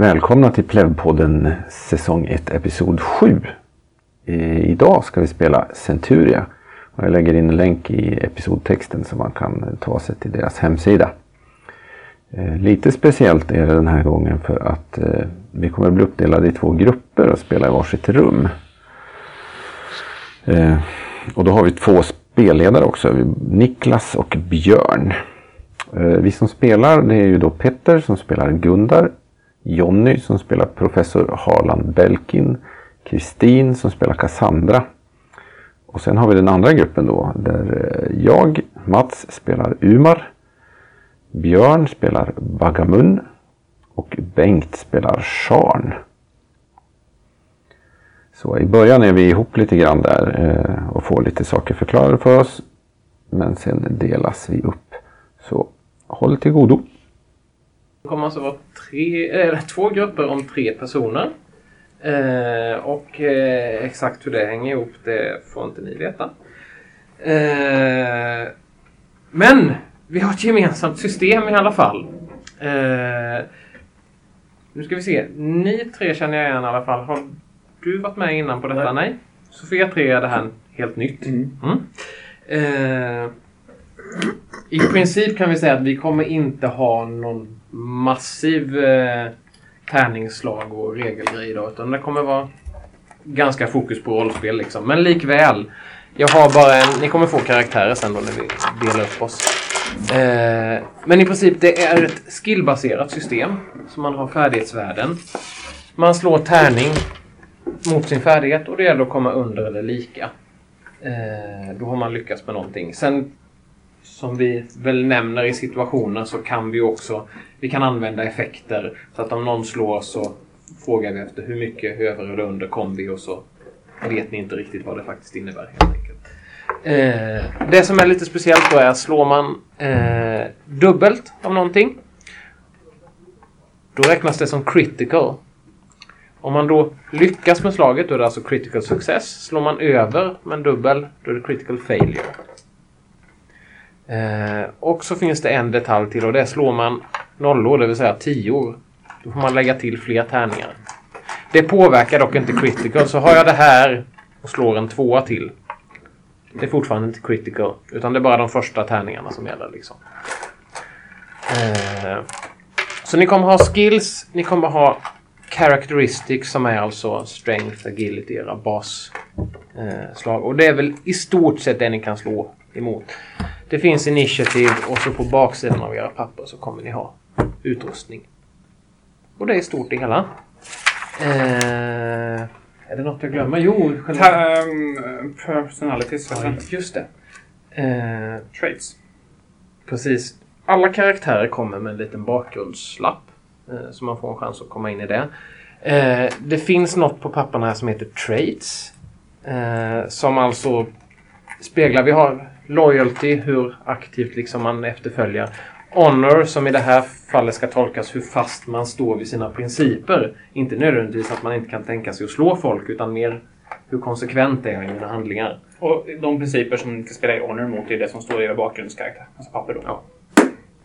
Välkomna till Plevpodden säsong 1 episod 7. Idag ska vi spela Centuria. Och jag lägger in en länk i episodtexten så man kan ta sig till deras hemsida. Eh, lite speciellt är det den här gången för att eh, vi kommer att bli uppdelade i två grupper och spela i varsitt rum. Eh, och då har vi två spelledare också, Niklas och Björn. Vi som spelar det är ju då Petter som spelar Gundar, Jonny som spelar professor Harlan Belkin, Kristin som spelar Cassandra. Och sen har vi den andra gruppen då där eh, jag, Mats, spelar Umar. Björn spelar Bagamun och Bengt spelar Sharn. Så i början är vi ihop lite grann där eh, och får lite saker förklarade för oss. Men sen delas vi upp. Så håll till godo. Det kommer alltså vara tre, eller två grupper om tre personer. Eh, och eh, exakt hur det hänger ihop det får inte ni veta. Eh, men vi har ett gemensamt system i alla fall. Eh, nu ska vi se. Ni tre känner jag igen i alla fall. Har du varit med innan på detta? Nej. Nej. Sofia 3 är det här helt nytt. Mm. Mm. Eh, I princip kan vi säga att vi kommer inte ha någon massiv eh, tärningsslag och regelgrej idag. Utan det kommer vara ganska fokus på rollspel liksom. Men likväl. Jag har bara en... Ni kommer få karaktärer sen då när vi delar upp oss. Eh, men i princip det är ett skillbaserat system. Så man har färdighetsvärden. Man slår tärning mot sin färdighet och det gäller att komma under eller lika. Eh, då har man lyckats med någonting. Sen som vi väl nämner i situationer så kan vi också vi kan använda effekter. Så att om någon slår så frågar vi efter hur mycket över eller under kom vi och så vet ni inte riktigt vad det faktiskt innebär helt enkelt. Eh, det som är lite speciellt då är att slår man eh, dubbelt av någonting då räknas det som critical. Om man då lyckas med slaget då är det alltså critical success. Slår man över med en dubbel då är det critical failure. Eh, och så finns det en detalj till och det är slår man nollor, det vill säga tior. Då får man lägga till fler tärningar. Det påverkar dock inte critical. Så har jag det här och slår en tvåa till. Det är fortfarande inte critical. Utan det är bara de första tärningarna som gäller. Liksom. Eh, så ni kommer ha skills. Ni kommer ha characteristics som är alltså strength, agility, era basslag. Eh, och det är väl i stort sett det ni kan slå emot. Det finns initiativ och så på baksidan av era papper så kommer ni ha utrustning. Och det är stort i hela. Eh, är det något jag glömmer? Jo, själva... Ta, um, personalities. Ja, just det. Eh, Traits. Precis. Alla karaktärer kommer med en liten bakgrundslapp. Eh, så man får en chans att komma in i det. Eh, det finns något på papperna här som heter Traits. Eh, som alltså speglar, vi har loyalty, hur aktivt liksom man efterföljer. Honor, som i det här fallet ska tolkas hur fast man står vid sina principer. Inte nödvändigtvis att man inte kan tänka sig att slå folk, utan mer hur konsekvent är jag i mina handlingar. Och de principer som ni ska spela i Honor mot är det som står i era bakgrundskaraktär, alltså papper då. Ja.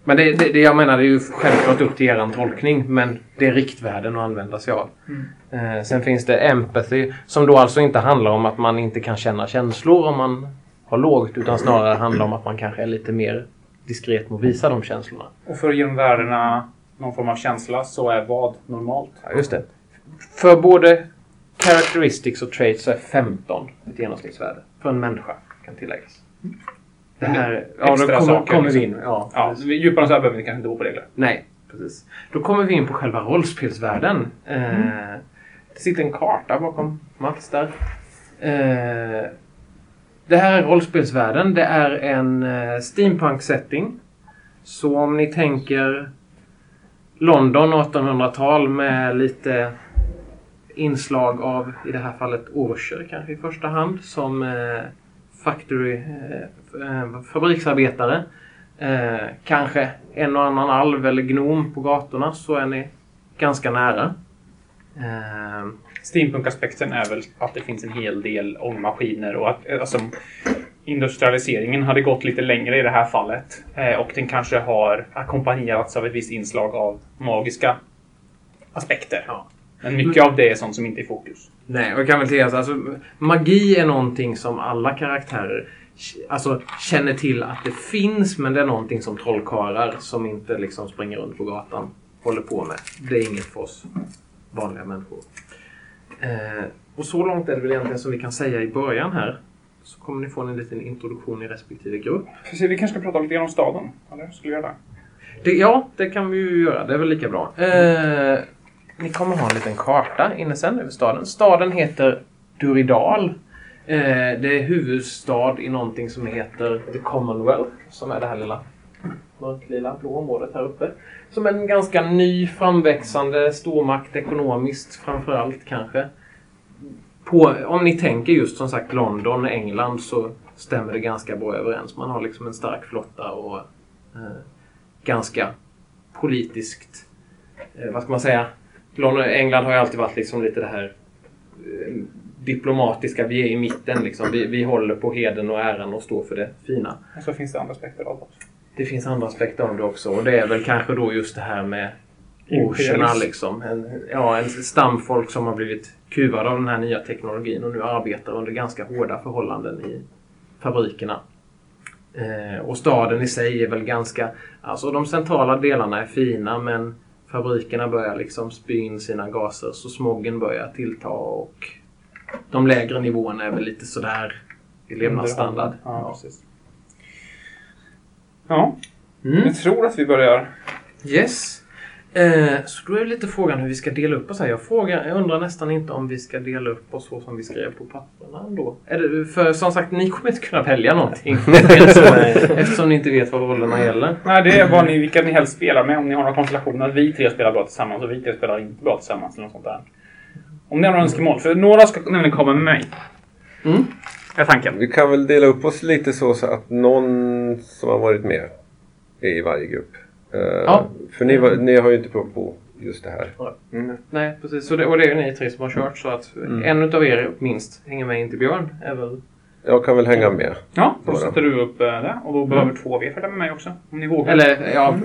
Men det, det, det, jag menar, det är ju självklart upp till er tolkning, men det är riktvärden att använda sig av. Mm. Eh, sen finns det empathy, som då alltså inte handlar om att man inte kan känna känslor om man har lågt, utan snarare handlar om att man kanske är lite mer diskret med att visa de känslorna. Och för att ge värdena någon form av känsla så är vad normalt? Ja, just det. För både characteristics och traits så är 15 ett genomsnittsvärde. För en människa, kan tilläggas. Det här, ja, då kommer, kommer vi in. Ja, ja, djupare än så här behöver vi kanske inte gå på regler. Nej, precis. Då kommer vi in på själva rollspelsvärlden. Mm. Eh, det sitter en karta bakom Mats där. Eh, det här är rollspelsvärlden. Det är en eh, steampunk-setting. Så om ni tänker London 1800-tal med lite inslag av, i det här fallet, orcher kanske i första hand som eh, factory, eh, eh, fabriksarbetare. Eh, kanske en och annan alv eller gnom på gatorna så är ni ganska nära. Eh, Eh, Steampunk-aspekten är väl att det finns en hel del ångmaskiner och att alltså, industrialiseringen hade gått lite längre i det här fallet. Eh, och den kanske har ackompanjerats av ett visst inslag av magiska aspekter. Ja. Men mycket av det är sånt som inte är i fokus. Nej, och jag kan väl så alltså, magi är någonting som alla karaktärer alltså, känner till att det finns, men det är någonting som trollkarlar som inte liksom springer runt på gatan håller på med. Det är inget för oss vanliga människor. Eh, och så långt är det väl egentligen som vi kan säga i början här. Så kommer ni få en liten introduktion i respektive grupp. Precis, vi kanske ska prata lite grann om staden. Eller? Skulle vi göra det? Det, ja, det kan vi ju göra. Det är väl lika bra. Eh, ni kommer ha en liten karta inne sen över staden. Staden heter Duridal. Eh, det är huvudstad i någonting som heter The Commonwealth, som är det här lilla mörklila blå området här uppe. Som en ganska ny framväxande stormakt ekonomiskt framförallt kanske. På, om ni tänker just som sagt London, England så stämmer det ganska bra överens. Man har liksom en stark flotta och eh, ganska politiskt, eh, vad ska man säga? London, England har ju alltid varit liksom lite det här eh, diplomatiska, vi är i mitten liksom. Vi, vi håller på heden och äran och står för det fina. Och så finns det andra aspekter av det också. Det finns andra aspekter av det också och det är väl kanske då just det här med orcherna liksom. En, ja, en stamfolk som har blivit kuvade av den här nya teknologin och nu arbetar under ganska hårda förhållanden i fabrikerna. Eh, och staden i sig är väl ganska... Alltså de centrala delarna är fina men fabrikerna börjar liksom spy in sina gaser så smoggen börjar tillta och de lägre nivåerna är väl lite sådär i levnadsstandard. Ja, precis. Ja, Mm. jag tror att vi börjar. Yes. Eh, så då är lite frågan hur vi ska dela upp oss här. Jag, frågar, jag undrar nästan inte om vi ska dela upp oss så som vi skrev på papperna ändå. Det, för som sagt, ni kommer inte kunna välja någonting. eftersom, eftersom ni inte vet vad rollerna gäller. Nej, det är vad ni, vilka ni helst spelar med. Om ni har några konstellationer. Att vi tre spelar bra tillsammans och vi tre spelar inte bra tillsammans. Eller något sånt där. Om ni har några önskemål. För några ska nämligen komma med mig. Mm. Är tanken. Vi kan väl dela upp oss lite så, så att någon som har varit med är i varje grupp. Eh, Ja. För ni, var, ni har ju inte provat på just det här. Mm. Nej, precis. Så det, och det är ju ni tre som har kört. Så att en utav er minst hänger med in till Björn. Är väl... Jag kan väl hänga med. Ja, då sätter du upp eh, det. Och då behöver två av er följa med mig också. Om ni vågar. Eller ja,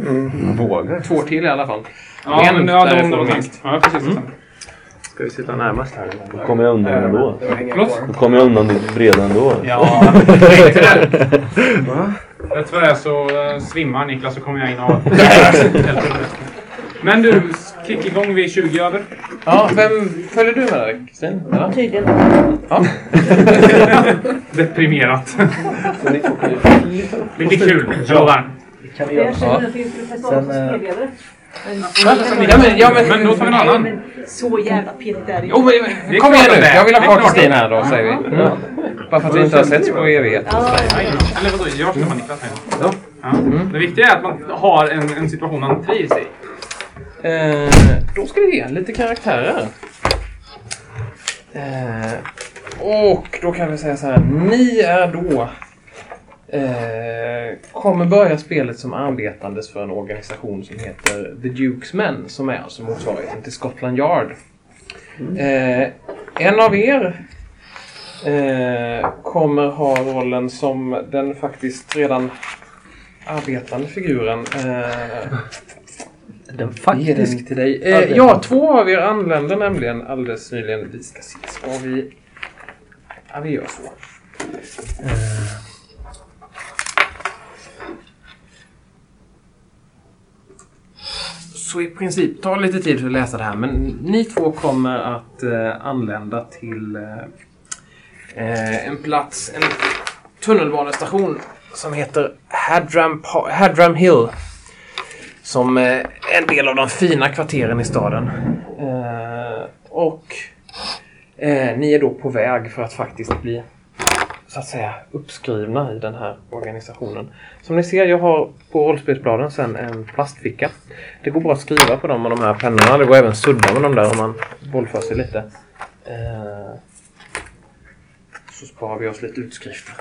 Vågar. två till i alla fall. ja, en men, ja, de, därifrån de, de, minst. Ja, precis. Ska vi sitta närmast här? Då kommer jag undan ändå. Förlåt? Då kommer jag undan lite bredare ändå. Ja, tänkte det. Det är så eh, svimmar Niklas så kommer jag in och... Men du, kick igång vid 20 över. Ja, vem följer du med Kristin? Eller? Tydligen. Ja. Deprimerat. Lite kul, jag lovar. Det kan vi Jag göra. känner att det är professionell Sen, spelledare. Ja, men, ja, men, Men då tar vi Nej, annan. men så jävla petigt är det. Jo, men, kom igen nu! Jag vill ha kvar klart Kristin här då, säger vi. Mm. Bara för att vi inte har setts på evighet. Ja, Eller vadå, jag ska vara Niklas här. Ja. Det viktiga är att man har en, en situation man trivs i. Eh, då ska vi ge lite karaktärer. Eh, och då kan vi säga så här. Ni är då... Eh, kommer börja spelet som arbetandes för en organisation som heter The Dukes Men. Som är alltså motsvarigheten till Scotland Yard. Eh, en av er eh, kommer ha rollen som den faktiskt redan arbetande figuren. Eh, Den den till dig. Eh, ja, två av er anlände nämligen alldeles nyligen. Vi ska se, ska vi... Ja, vi gör så. Så i princip, ta lite tid för att läsa det här, men ni två kommer att eh, anlända till eh, eh en plats, en tunnelbanestation som heter Hadram, Hadram Hill. Som eh, är en del av de fina kvarteren i staden. Eh, och eh, ni är då på väg för att faktiskt bli så att säga uppskrivna i den här organisationen. Som ni ser, jag har på rollspelsbladen sen en plastficka. Det går bra att skriva på dem med de här pennorna. Det går även att sudda med dem där om man bollför sig lite. Eh, så sparar vi oss lite utskrifter.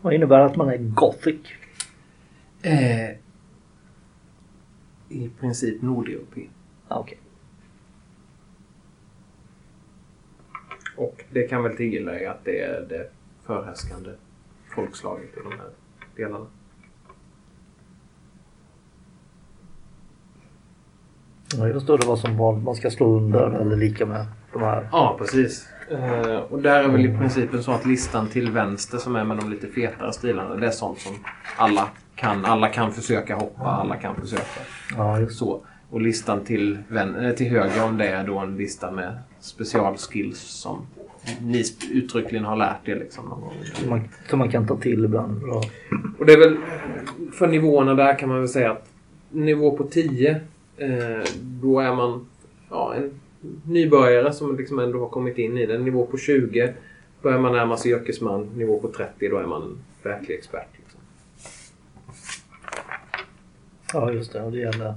Vad innebär att man är gothic? Eh, I princip nordeuropé. Ah, Okej. Och det kan väl tillägga att det är det förhärskande folkslaget i de här delarna. Ja, då det var som vad man ska slå under eller lika med de här. Ja, precis. Eh, och där är väl i princip så att listan till vänster som är med de lite fetare stilarna, det är sånt som alla kan. Alla kan försöka hoppa, alla kan försöka. Ja, Så. Och listan till, vän, eh, till höger om det är då en lista med specialskills som ni sp- uttryckligen har lärt er liksom någon gång. Som man, som man kan ta till ibland. Bra. Och det är väl för nivåerna där kan man väl säga att nivå på 10 eh, då är man ja, en nybörjare som liksom ändå har kommit in i det. Nivå på 20 börjar man närma sig yrkesman. Nivå på 30 då är man en verklig expert. Liksom. Ja, just det. Och det gäller...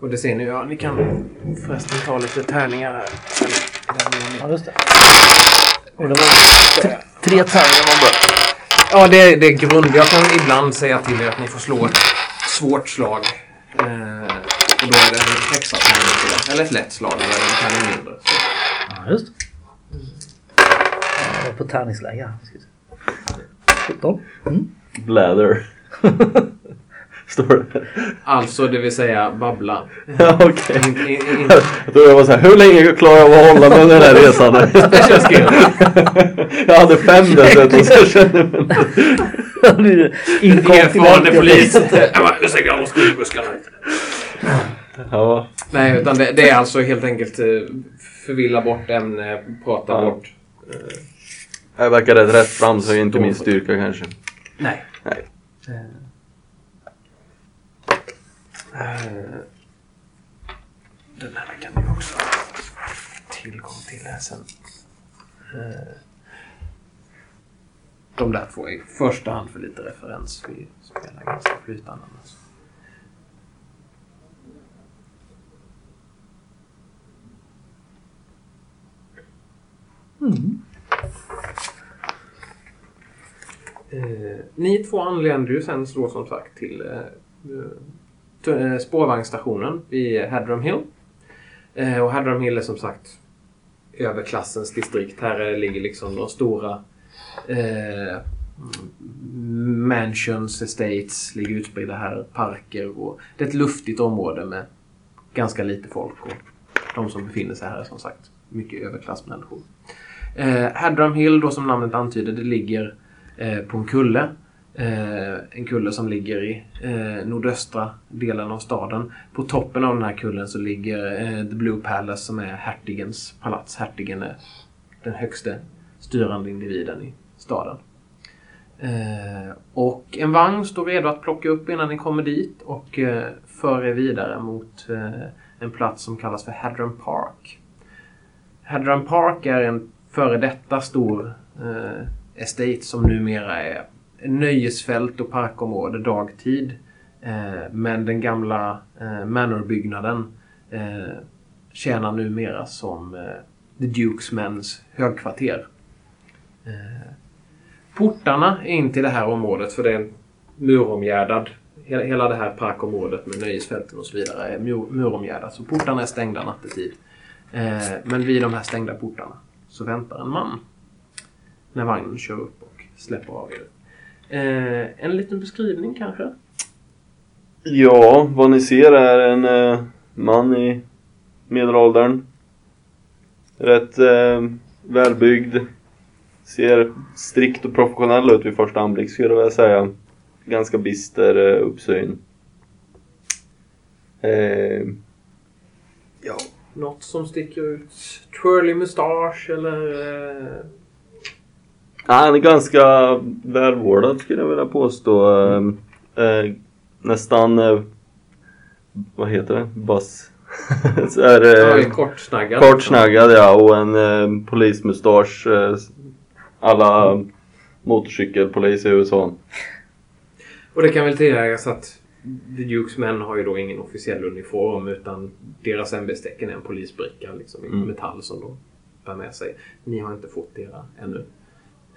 Och det ser ni, ja, ni kan förresten ta lite tärningar här. Ja, just det. Och det var tre, tärningar man bör. Ja, det, det är grund. Jag kan ibland säga till er att ni får slå ett svårt slag. Eh, och då är det en extra tärning på det. Eller ett lätt slag, eller en tärning mindre. Så. Ja, just det. Ja, på tärningsläge. här. Ska vi se. 17. Mm. Blather. Står det. Alltså, det vill säga babbla. Ja, okej. In, in, in, Jag tror jag var såhär, hur länge klarar jag av att hålla mig under den här resan? special skill. jag hade fem dessutom så jag kände mig... Ju Erfarne polis. Jag bara, ursäkta, jag måste gå ut i buskarna. Ja, Nej, utan det, det är alltså helt enkelt eh, förvilla bort ämne, prata Ja. bort. jag verkar rätt rätt fram så är inte min styrka kanske. Nej. Nej. Eh, den här kan ni också ha tillgång till här sen. Eh, de där två är i första hand för lite referens. Vi spelar ganska flytande. annars. Mm. Eh, ni två anländer ju sen så som sagt till eh, Eh, spårvagnsstationen vid Hadram Hill. Eh, och Hadram Hill är som sagt överklassens distrikt. Här ligger liksom de stora eh, mansions, estates ligger utspridda här, parker och det är ett luftigt område med ganska lite folk och de som befinner sig här är som sagt mycket överklassmänniskor. Eh, Hadram Hill då som namnet antyder, det ligger eh, på en kulle. Eh, en kulle som ligger i eh, nordöstra delen av staden. På toppen av den här kullen så ligger eh, The Blue Palace som är hertigens palats. Hertigen är den högste styrande individen i staden. Eh, och en vagn står redo att plocka upp innan ni kommer dit och eh, för er vidare mot eh, en plats som kallas för Hadron Park. Hadron Park är en före detta stor eh, estate som numera är nöjesfält och parkområde dagtid. Eh, men den gamla eh, Manor-byggnaden eh, tjänar numera som eh, The Dukes Men's högkvarter. Eh, portarna in till det här området, för det är muromgärdad Hela, hela det här parkområdet med nöjesfälten och så vidare är mur, muromgärdat. Så portarna är stängda nattetid. Eh, men vid de här stängda portarna så väntar en man. När vagnen kör upp och släpper av er. Eh, en liten beskrivning kanske? Ja, vad ni ser är en eh, man i medelåldern. Rätt eh, välbyggd. Ser strikt och professionell ut vid första anblick skulle jag vilja säga. Ganska bister eh, uppsyn. Eh, Ja. Något som sticker ut? Twirly mustache eller? Han är ganska välvårdad skulle jag vilja påstå. Eh, eh, nästan, eh, vad heter det? Bass. Så är, eh, ja, kortsnaggad. Kortsnaggad ja och en eh, polismustasch. Eh, alla motorcykelpolis i USA. Och det kan väl tilläggas att The Dukes män har ju då ingen officiell uniform utan deras ämbetstecken är en polisbricka liksom, i Mm. metall som de bär med sig. Ni har inte fått era ännu.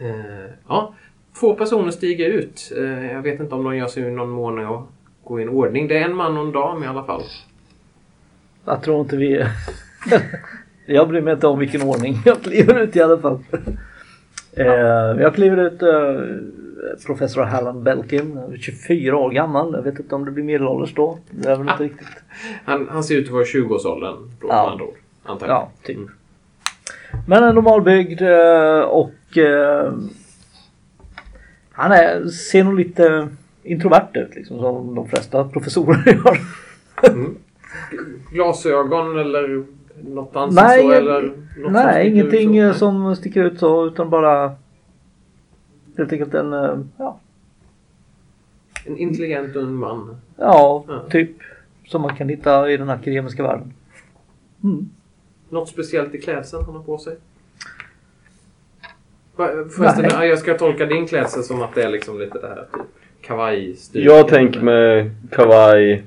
Eh, ja, två personer stiger ut. Eh, jag vet inte om de gör sig i någon mån att gå i en ordning. Det är en man och en dam i alla fall. Jag tror inte vi... jag bryr mig inte om vilken ordning jag kliver ut i alla fall. Eh, jag kliver ut professor Hallan Belkin, 24 år gammal. Jag vet inte om det blir medelålders då. Det är väl inte riktigt. Han, han ser ut att vara i 20-årsåldern då Ja. med andra ord. Antagligen. Ja, typ. Men en normalbyggd och eh, han är, ser nog lite introvert ut liksom som de flesta professorer gör. Glasögon eller något annat Nej, så, eller något som Nej, ut ingenting så? eh, som sticker ut så utan bara helt enkelt en, eh, ja, En intelligent ung man. ja, Ja. typ som man kan hitta i den akademiska världen. Mm. Något speciellt i klädseln han har på sig? Förresten, Nej. ja, jag ska tolka din klädsel som att det är liksom lite det här typ kawaii-stycket. Jag tänker mig kavaj,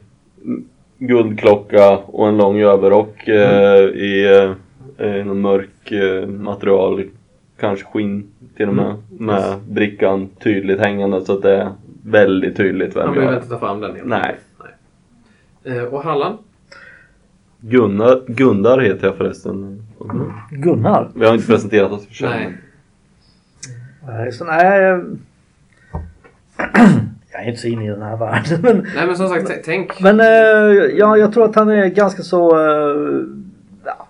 guldklocka och en lång överrock eh, i eh, eh, någon mörk eh, material. Kanske skinn till och med. Med brickan tydligt hängande så att det är väldigt tydligt vem behöver jag är. inte ta fram den helt Nej. Nej. Eh, och Halland? Gunnar, Gundar heter jag förresten. Gunnar? Vi har inte presenterat oss för sig. Nej. Nej, så nej. jag- Jag är inte så inne i den här världen. Men, Nej men som sagt, t- tänk. men eh, ja, jag tror att han är ganska så eh, ja,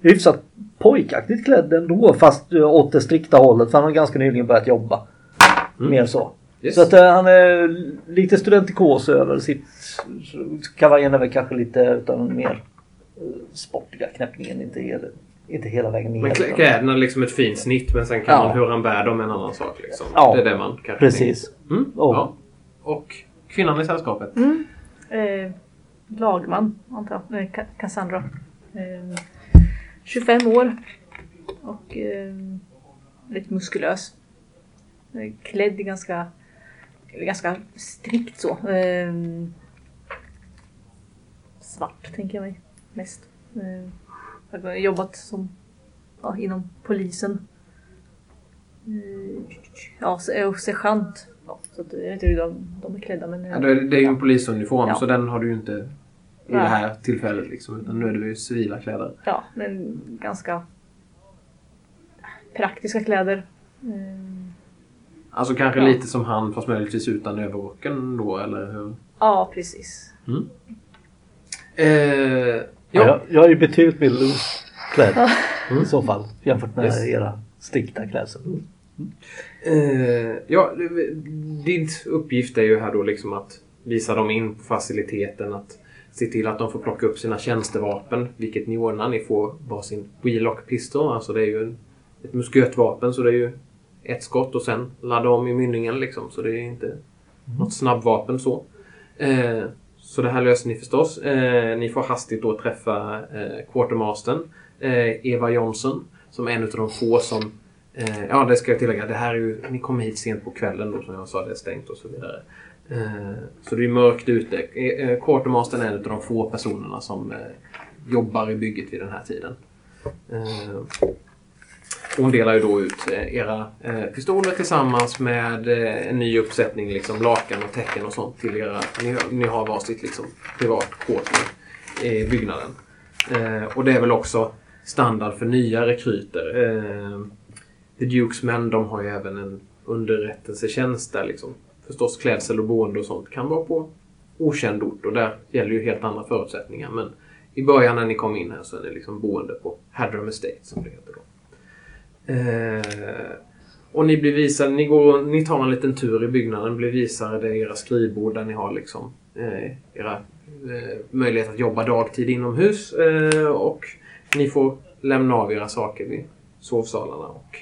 hyfsat pojkaktigt klädd ändå fast eh, åt det strikta hållet för han har ganska nyligen börjat jobba. Mer så. Yes. Så att eh, han är lite studentikos över sitt kavajen är väl kanske lite utan mer eh, sportiga knäppningen. Inte, hela- inte hela vägen ner. Men klä- kläderna är liksom ett fint snitt men sen kan Ja. man hur han bär dem en annan sak. Liksom. Ja. Det är det man kanske Precis. Mm? Och- Ja. Och kvinnan i sällskapet? Eh, lagman, antar jag. Ka- Cassandra. Eh, 25 år. Och eh, lite muskulös. Eh, Klädd ganska, ganska strikt så. Eh, svart tänker jag mig mest. Eh, jag har jobbat som, ja, inom polisen. Eh, ja, se- och sergeant. Ja, så att, jag vet inte hur de, de är klädda men... eh, Ja, det, är, ju en polisuniform Ja. så den har du ju inte i Nej. det här tillfället. Liksom, utan nu är det ju civila kläder. Ja, men ganska praktiska kläder. Mm. Alltså kanske Ja. lite som han fast möjligtvis utan överrocken då eller hur? Ja, precis. Eh, Ja. ja. Jag, jag är ju betydligt mer loose klädd i så fall jämfört med Yes. era strikta klädsel. Eh, ja, det- din uppgift är ju här då liksom att visa dem in på faciliteten. Att se till att de får plocka upp sina tjänstevapen. Vilket ni ordnar. Ni får varsin wheelock pistol. Alltså det är ju en, ett muskötvapen så det är ju ett skott och sen ladda om i mynningen liksom. Så det är inte något snabbvapen så. Eh, så det här löser ni förstås. Eh, ni får hastigt då träffa eh, quartermastern eh, Eva Johnson som är en av de få som Eh, ja, det ska jag tillägga. Det här är ju, ni kommer hit sent på kvällen då som jag sa, det är stängt och så vidare. Eh, så det är mörkt ute. Eh, eh, Quartermastern är en av de få personerna som eh, jobbar i bygget vid den här tiden. Eh, hon delar ju då ut eh, era eh, pistoler tillsammans med eh, en ny uppsättning liksom, lakan och täcken och sånt till era... Ni, har- ni har varsitt liksom, privat quarter i byggnaden. Eh, och det är väl också standard för nya rekryter. Eh, The Dukes män de har ju även en underrättelsetjänst där liksom. Förstås klädsel och boende och sånt kan vara på okänd ort och där gäller ju helt andra förutsättningar. Men i början när ni kom in här så är ni liksom boende på Hadram Estate som det heter då. Eh, och ni blir visade, ni, går, ni tar en liten tur i byggnaden, blir visade era skrivbord där ni har liksom eh, era eh, möjlighet att jobba dagtid inomhus eh, och ni får lämna av era saker vid sovsalarna. Och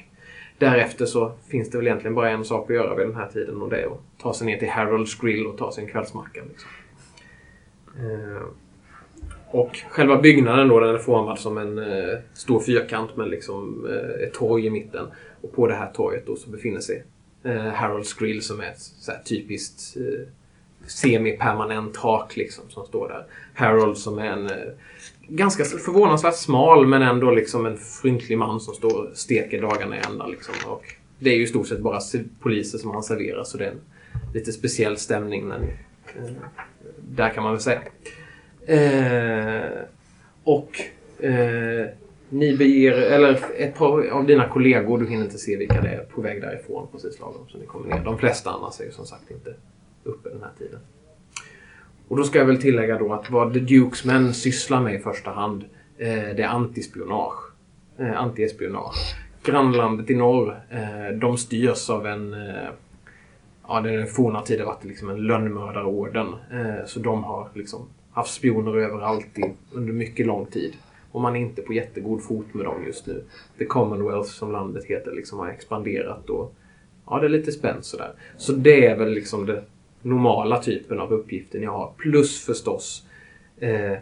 därefter så finns det väl egentligen bara en sak att göra vid den här tiden och det är att ta sig ner till Harold's Grill och ta sig en kvällsmacka. Liksom. Eh, och själva byggnaden då den är formad som en eh, stor fyrkant med liksom, eh, ett torg i mitten. Och på det här torget då så befinner sig eh, Harold's Grill som är ett så här, typiskt eh, semi-permanent tak liksom som står där. Harold som är en eh, ganska förvånansvärt smal men ändå liksom en fryntlig man som står och steker dagarna i ända. Liksom. Och det är ju i stort sett bara poliser som han serverar så det är en lite speciell stämning. När ni, eh, där kan man väl säga. Eh, och eh, ni beger eller ett par av dina kollegor, du hinner inte se vilka det är, på väg därifrån precis lagom så ni kommer ner. De flesta annars är ju som sagt inte uppe den här tiden. Och då ska jag väl tillägga då att vad The Dukes män sysslar med i första hand, eh, det är antispionage. Eh, antiespionage. Grannlandet i norr, eh, de styrs av en eh, Ja, det är den forna tiden varit liksom en lönnmördarorden. Eh, så de har liksom haft spioner överallt i, under mycket lång tid. Och man är inte på jättegod fot med dem just nu. The Commonwealth som landet heter liksom har expanderat och ja, det är lite spänt sådär. Så det är väl liksom den normala typen av uppgifter ni har. Plus förstås eh,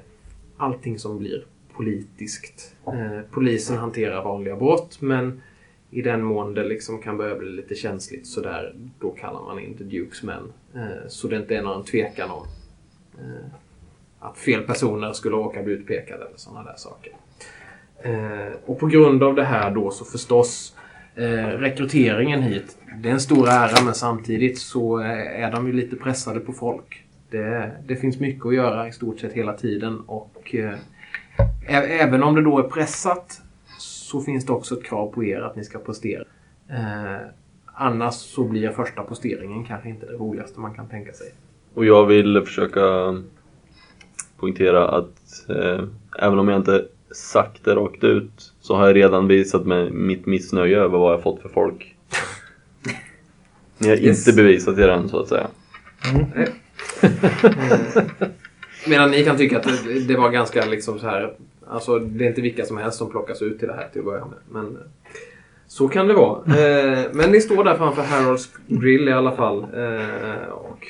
allting som blir politiskt. Eh, polisen hanterar vanliga brott men i den mån det liksom kan börja bli lite känsligt sådär, då kallar man in The Dukes män. Eh, så det inte är någon tvekan om eh, att fel personer skulle råka bli utpekade eller sådana där saker. Eh, och på grund av det här då så förstås eh, rekryteringen hit, det är en stor ära men samtidigt så eh, är de ju lite pressade på folk. Det, det finns mycket att göra i stort sett hela tiden och eh, även om det då är pressat så finns det också ett krav på er att ni ska postera. Eh, annars så blir första posteringen kanske inte det roligaste man kan tänka sig. Och jag vill försöka poängtera att eh, även om jag inte sagt det rakt ut så har jag redan visat mig mitt missnöje över vad jag fått för folk. Ni har Yes. inte bevisat er än så att säga. Medan ni kan tycka att det, det var ganska liksom så här. Alltså det är inte vilka som helst som plockas ut till det här till att börja med. Men eh, så kan det vara. Eh, men ni står där framför Harolds grill i alla fall. Eh, och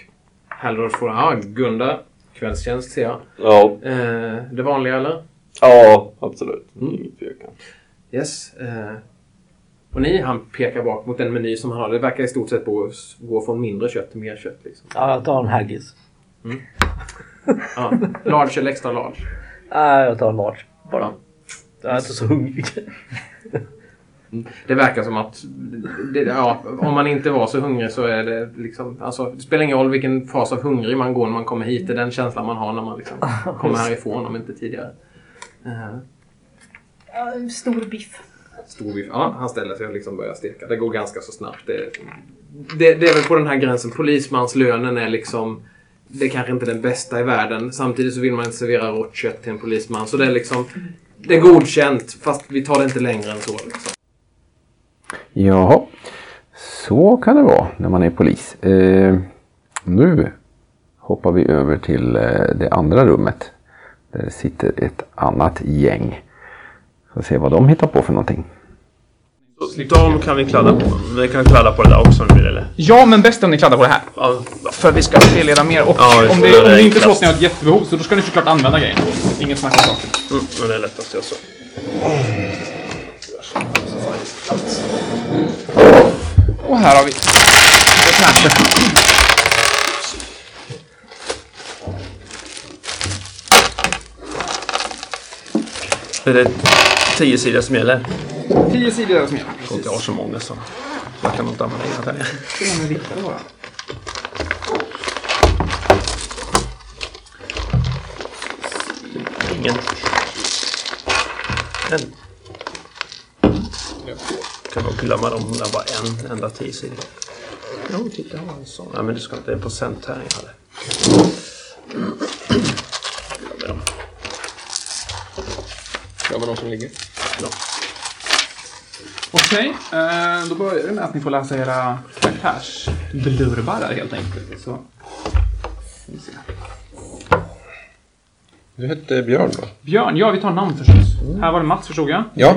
Harold får, ja Gunda, kvällstjänst ser jag. Ja, Eh, det vanliga eller? ja absolut. Tvekan. Yes. Eh, och ni, han pekar bak mot den meny som han har. Det verkar i stort sett gå, gå från mindre kött till mer kött. Liksom. Ja, jag tar en haggis. Ja. Large eller extra large? Nej, jag tar en large bara. Jag är inte så hungrig. Det verkar som att det, ja, om man inte var så hungrig så är det liksom... Alltså, det spelar ingen roll vilken fas av hungrig man går när man kommer hit. Det är den känslan man har när man liksom kommer härifrån, om inte tidigare. En stor biff. stor biff. Ja, han ställer sig och liksom börjar steka. Det går ganska så snabbt. Det, det, det är väl på den här gränsen. Polismanslönen är liksom... Det är kanske inte den bästa i världen. Samtidigt så vill man inte servera rått kött till en polisman. Så det är liksom... Det är godkänt, fast vi tar det inte längre än så. Liksom. Jaha, så kan det vara när man är polis. Eh, nu hoppar vi över till eh, det andra rummet. Där det sitter ett annat gäng. Får se vad de hittar på för någonting. De kan vi kladda på. Vi kan kladda på det där också om vi vill eller? Ja, men bäst om ni kladdar på det här. Ja, För vi ska spelleda mer. Och Ja, om, det. det, Det om är det inte är så att ni har ett jättebehov så då ska ni såklart använda grejen. Inget snack om saken. mm, men det är lättast jag så. Och här har vi. Är det tio sidor som gäller? Tio sidor är det som gäller. Jag tror inte jag har så många så jag kan nog inte använda viktiga bara. Ingen. En. Kan nog glömma dem om det var en enda tio sidor. Jo, titta jag har en sån. Nej, men du ska inte. Det är en procenttärning jag hade. Dem. Glömma de som ligger. Ja. Okej, eh, då börjar vi med att ni får läsa era karaktärsblurbar där helt enkelt. Så. ska vi se. Du hette Björn va? Björn, ja vi tar namn förstås. Här var det Mats förstod jag. Ja.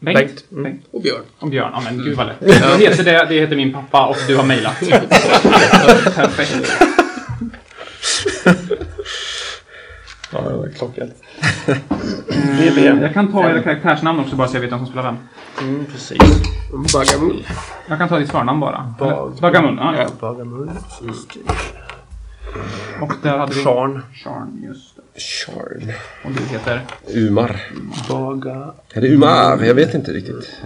Bengt. Bengt. Mm. Bengt. Och Björn. Och Björn. Ja men gud vad lätt. Jag heter det, det heter min pappa och du har mejlat. Perfekt. Ja, det var klockrent. Eh, Jag kan ta era karaktärsnamn också bara så jag vet vem som spelar vem. Mm, precis. Bagamull. Jag kan ta ditt förnamn bara. Bag- Bagamun. Ja, ja. Bagamull. Och där hade vi... Charn. Charn, just det. Charn. Och du heter? Umar. Baga... Är det Umar? Jag vet inte riktigt.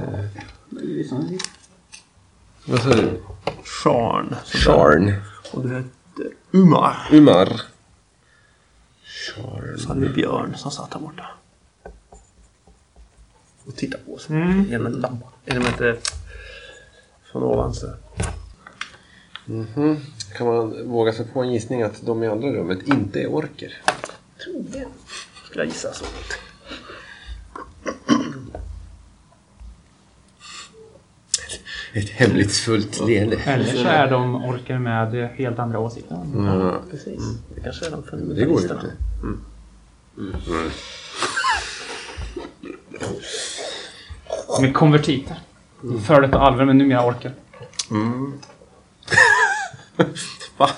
Vad sa du? Charn. Charn. Och du hette Umar. Umar. Så hade vi Björn som satt här borta. och tittar på oss. Genom en lampa. Genom ett... eh, Från ovan så. Mhm. Kan man våga sig på en gissning att de i andra rummet inte är orker? Troligen. Skulle jag gissa så. Ett hemlighetsfullt leende. Eller så är de orker med helt andra åsikter. Ja, Precis. Det kanske är de men det går ju fundamentalisterna. inte. De är konvertiter. Före detta alver men numera orker. Va?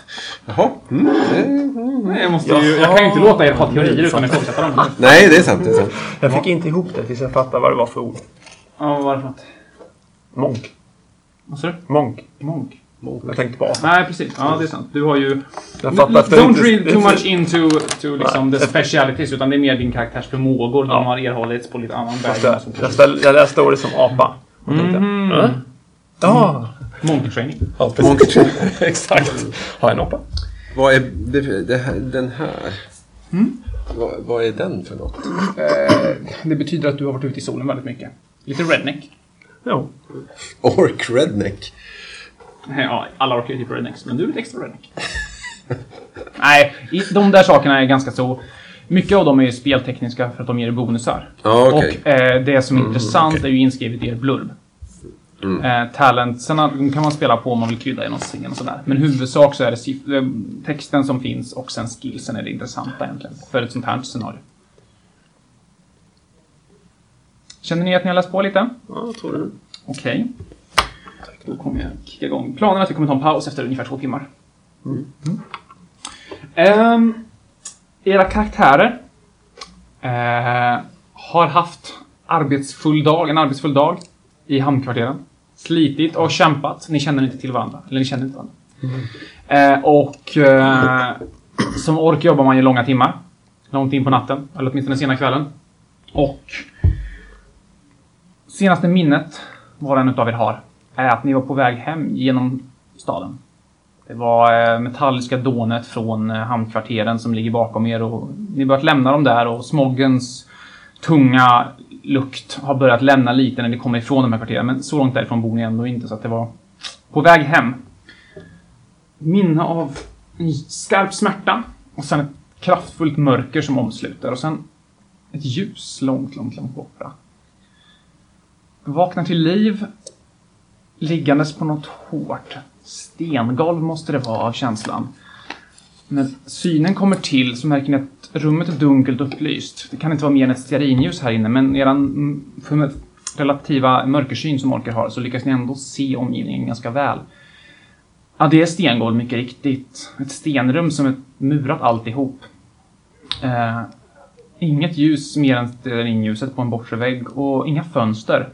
Jaha. Mm. Nej, Jag, måste ju, jag kan ju inte låta er ha teorier utan att ifrågasätta dem. Nej, det är sant. Det är sant. Jag fick inte ihop det tills jag fattade vad det var för ord. Ja, vad var det för något? Monk. Vad sa du? Monk. Monk? Jag tänkte på. Nej, precis. Ja, det är sant. Du har ju... Jag fattar Don't inte- read too much into to liksom the specialities utan det är mer din karaktärs förmågor. De har erhållits på lite annan väg. Jag, jag läste ordet som apa. Och tänkte. "Äh? Ja. Monkey training. Ja, precis. Exakt. Har jag en apa? Vad är det, det här, den här? Vad, vad är den för något? Det betyder att du har varit ute i solen väldigt mycket. Lite redneck. Jo. Ork Redneck. Ja, alla orkar ju typ rednecks, men du är lite extra redneck. Nej, de där sakerna är ganska så... Mycket av dem är ju speltekniska för att de ger bonusar. Ja, okej. Och eh, det som är intressant är ju inskrivet i er blurb. Eh, talentsen kan man spela på om man vill krydda i någon scen och sådär. Men huvudsak så är det eh, texten som finns och sen skillsen är det intressanta egentligen. För ett sånt här scenario. Känner ni att ni har läst på lite? Ja, jag tror det. Okej. Då kommer jag kicka igång. Planen är att vi kommer ta en paus efter ungefär två timmar. Mm. Ehm, era karaktärer eh, har haft arbetsfull dag, en arbetsfull dag i hamnkvarteren. Slitit och kämpat. Ni känner inte till varandra. Eller ni känner inte varandra. Eh, och eh, som ork jobbar man ju långa timmar. Långt in på natten. Eller åtminstone sena kvällen. Och senaste minnet var en utav er har är att ni var på väg hem genom staden. Det var eh, metalliska dånet från eh, hamnkvarteren som ligger bakom er och ni börjat lämna dem där och smoggens tunga lukt har börjat lämna lite när ni kommer ifrån de här kvarteren. Men så långt därifrån bor ni ändå inte så att det var på väg hem. Minne av en skarp smärta och sen ett kraftfullt mörker som omsluter och sen ett ljus långt, långt, långt borta. Vaknar till liv liggandes på något hårt. Stengolv måste det vara av känslan. När synen kommer till så märker ni att rummet är dunkelt upplyst. Det kan inte vara mer än ett stearinljus här inne, men eran mm, relativa mörkersyn som orker har så lyckas ni ändå se omgivningen ganska väl. Ja, det är stengolv mycket riktigt. Ett stenrum som är murat alltihop. Eh, inget ljus mer än stearinljuset på en bortre vägg och inga fönster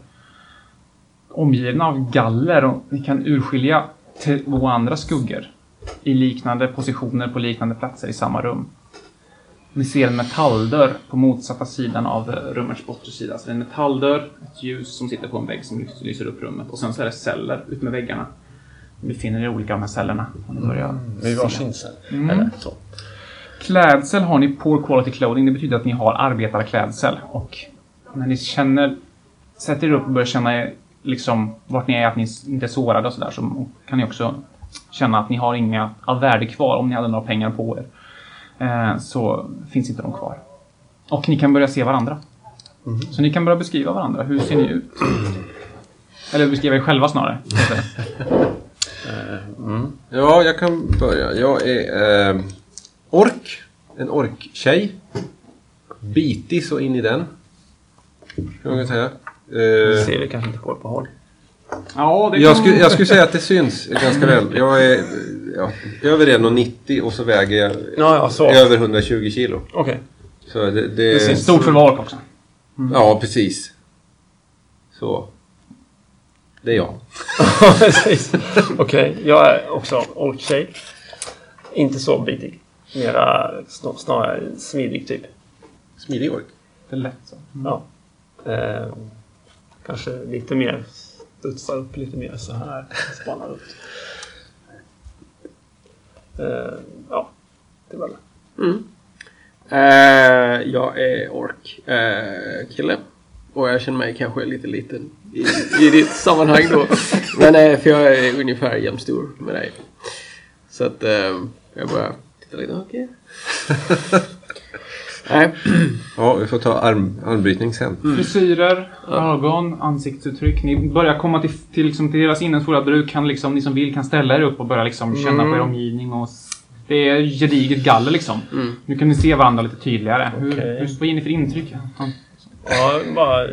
omgivna av galler och ni kan urskilja två andra skuggor i liknande positioner på liknande platser i samma rum. Ni ser en metalldörr på motsatta sidan av eh, rummets bortre sida. Så det är en metalldörr, ett ljus som sitter på en vägg som lys- lyser upp rummet och sen så är det celler ut med väggarna. Ni befinner er i olika av de här cellerna. Och ni börjar Vi var se. synsel. Mm. Eller så. Klädsel har ni poor quality clothing. Det betyder att ni har arbetarklädsel. Och när ni känner, sätter er upp och börjar känna liksom vart ni är, att ni inte är sårade och sådär, så kan ni också känna att ni har inga av värde kvar om ni hade några pengar på er. Eh, så finns inte de kvar. Och ni kan börja se varandra. Så ni kan börja beskriva varandra. Hur ser ni ut? Eller beskriva er själva snarare. heter det. Ja, jag kan börja. Jag är eh, ork. En orktjej. Bitig så in i den. Kan man säga. Vi Eh, ser det kanske inte på på håll. Ja, det jag, skulle, jag skulle säga att det syns ganska väl. Jag är ja, över 1,90 och så väger jag Ja, ja, så. över 120 kilo. Okej. Så det, det, Det stort för valk också. Ja, precis. Så. Det är jag. Precis. Okej, jag är också orktjej. Inte så bitig. Mera sn- snarare smidig typ. Smidig ork. Det är lätt så. Ja. Eh, kanske lite mer studsar upp lite mer så här. Spanar ut. Uh, ja, det var det. Mm. Eh, jag är ork-kille. kille. Och jag känner mig kanske lite liten i, i ditt sammanhang då. Men eh, för jag är ungefär jämnstor med dig. Så att eh, jag bara tittar lite, okej. Nej, Ja, vi får ta arm, armbrytning sen. Frisyrer, ögon, ansiktsuttryck. Ni börjar komma till, till, liksom, till deras innesfora där du kan, liksom, ni som vill kan ställa er upp och börja liksom, känna på er omgivning. Och, det är gediget galler liksom. Nu kan ni se varandra lite tydligare. Hur, Okej. hur, vad ger ni för intryck? Han- ja, bara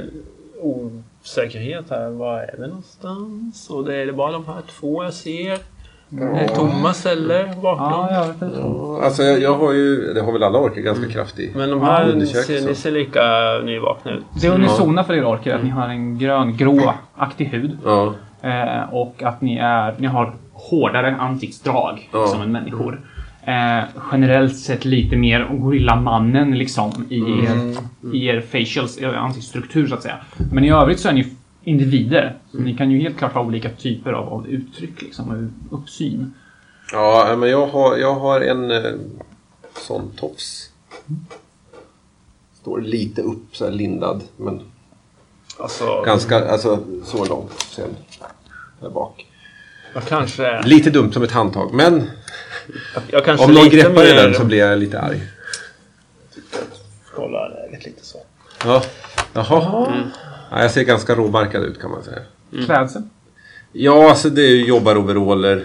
osäkerhet här. Var är vi någonstans? Och det är det bara de här två jag ser. Ja, jag vet inte. Ja, Alltså jag, jag har ju, det har väl alla orker, ganska kraftig. Men de här undersök, ser, ni ser lika nyvakna ut. Det unisona för er orker är att ni har en grön-grå-aktig hud. Ja. Eh, och att ni, är, ni har hårdare ansiktsdrag Ja. som en människor. Eh, generellt sett lite mer gorillamannen liksom i, er, i er facials, er ansiktsstruktur så att säga. Men i övrigt så är ni individer. Så Ni kan ju helt klart ha olika typer av, av uttryck liksom, och uppsyn. Ja, men jag har, jag har en eh, sån tofs. Står lite upp så här lindad. Men Alltså, ganska, alltså så långt sen. Där bak. jag kanske... Lite dumt som ett handtag. Men Jag om någon greppar i mer- den så blir jag lite arg. Kolla läget lite så. Ja. Jaha. Ja, jag ser ganska råbarkad ut kan man säga. Klädsel. Ja, alltså det är ju jobbaroveraller.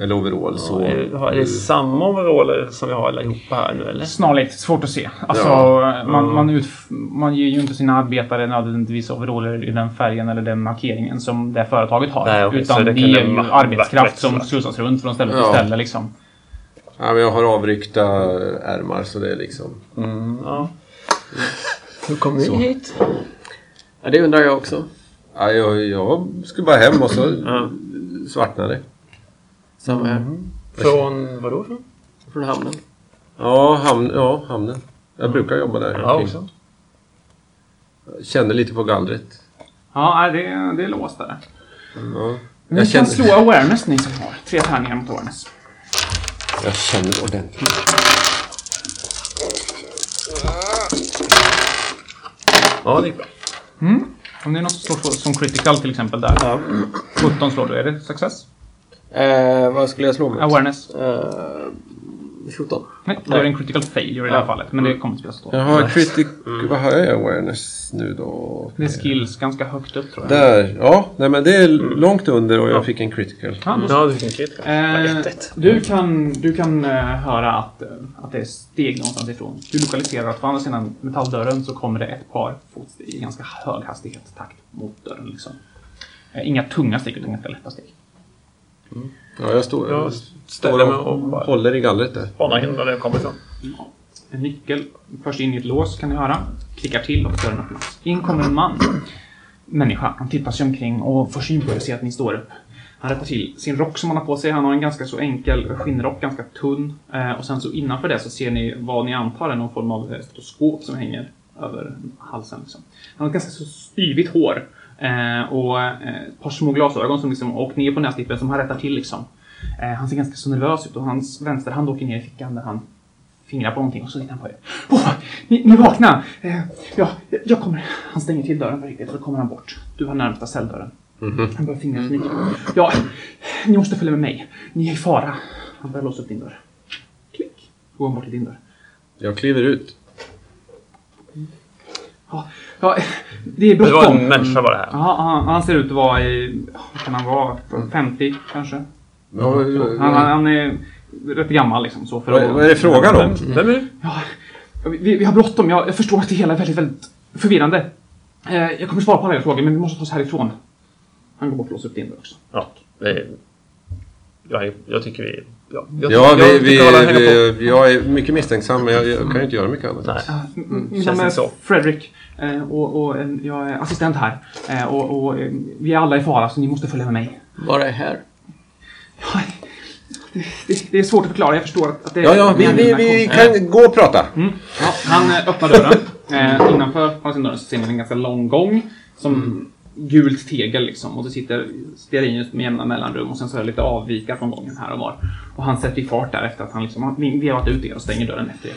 Eller overall. Så. Är, är det samma overaller som vi har allihopa här nu eller? Snarlikt, svårt att se. Alltså, Ja. man, man, ut, man ger ju inte sina arbetare nödvändigtvis overaller i den färgen eller den markeringen som det företaget har. Nej, så utan det det det ju arbetskraft som slussas runt från ställe till Ja. ställe. Liksom. Ja, men jag har avryckta ärmar så det är liksom... Ja. Hur kom ni hit? Ja, det undrar jag också. Ja, jag, jag skulle bara hem och så Ja. svartnade det. Samma här. Från, vadå från? Från hamnen? Ja, hamn, ja, hamnen. Jag brukar jobba där. Ja, också. Kände lite på gallret. Ja, det, det är låst där. Ja. Ni Jag, kan slå awareness ni som har. Tre tärningar mot awareness. jag känner ordentligt. Ja, det gick bra. Om det är något som slår som critical till exempel där. Ja. 17 slår du. Är det success? Eh, vad skulle jag slå mot? Awareness? Eh, 14. Nej, då är det en critical failure i det här fallet. Men det kommer inte spela så Jag har critic... Vad har jag i awareness nu då? Det är skills ganska högt upp tror jag. Där. Ja, nej men det är långt under och jag fick en critical. Ja, Ja, du fick en krit. Eh, du kan, du kan eh, höra att, eh, att det är steg någonstans ifrån. Du lokaliserar att på andra sidan metalldörren så kommer det ett par fotsteg i ganska hög hastighet takt mot dörren. Liksom. Eh, inga tunga steg utan ganska lätta steg. Ja, jag står, Jag ställer mig och håller i gallret där. spanar in var det kommer ifrån. En nyckel förs in i ett lås kan ni höra. Klickar till och dörren öppnas. In kommer en man. Människa. Han tittar sig omkring och får syn på er och ser att ni står upp. Han rättar till sin rock som han har på sig. Han har en ganska så enkel skinnrock, ganska tunn. Eh, och sen så innanför det så ser ni vad ni antar är någon form av eh, stetoskop som hänger över halsen. Liksom. Han har ganska så styvigt hår. Eh, och ett par små glasögon som liksom åkt ner på nästippen som han rättar till liksom. Eh, han ser ganska så nervös ut och hans vänsterhand åker ner i fickan där han fingrar på någonting och så tittar han på er. Åh, ni, ni vakna! Eh, ja, jag kommer. Han stänger till dörren försiktigt och så kommer han bort. Du har närmsta celldörren. Han börjar fingra snicka. Ja, ni måste följa med mig. Ni är i fara. Han börjar låsa upp din dörr. Klick. Så går han bort till din dörr. Jag kliver ut. Ja, ja det är Det var bråttom. en människa var det här. Ja, han, han ser ut att vara i... Kan han vara? 50 kanske? Ja, Han, han, han är rätt gammal liksom. Så för vad, vad är det frågan om? Vem är du? Ja, vi, vi har bråttom. Jag, jag förstår att det hela är väldigt, väldigt förvirrande. Eh, jag kommer svara på alla era frågor, men vi måste ta oss härifrån. Han går bort och låser upp din dörr också. Ja, det är... Jag, jag tycker vi... Ja, jag, Ja, vi, jag vi, vi, jag är mycket misstänksam men jag, jag kan ju inte göra mycket annat. Nej. Mm, Mitt känns namn är inte så. Fredrik eh, och, och jag är assistent här. Eh, och, och eh, vi är alla i fara, så ni måste följa med mig. Bara är här. Det, det, är svårt att förklara, jag förstår att, att det Ja, ja, vi, vi, vi kan gå och prata. Mm. Ja, han eh, öppnar dörren. Eh, innanför på sin dörren så ser ni en ganska lång gång. Som gult tegel liksom. Och det sitter stearinljus med jämna mellanrum. Och sen så är det lite avvikar från gången här och var. Och han sätter i fart där efter att han liksom har vevat ut er och stänger dörren efter er.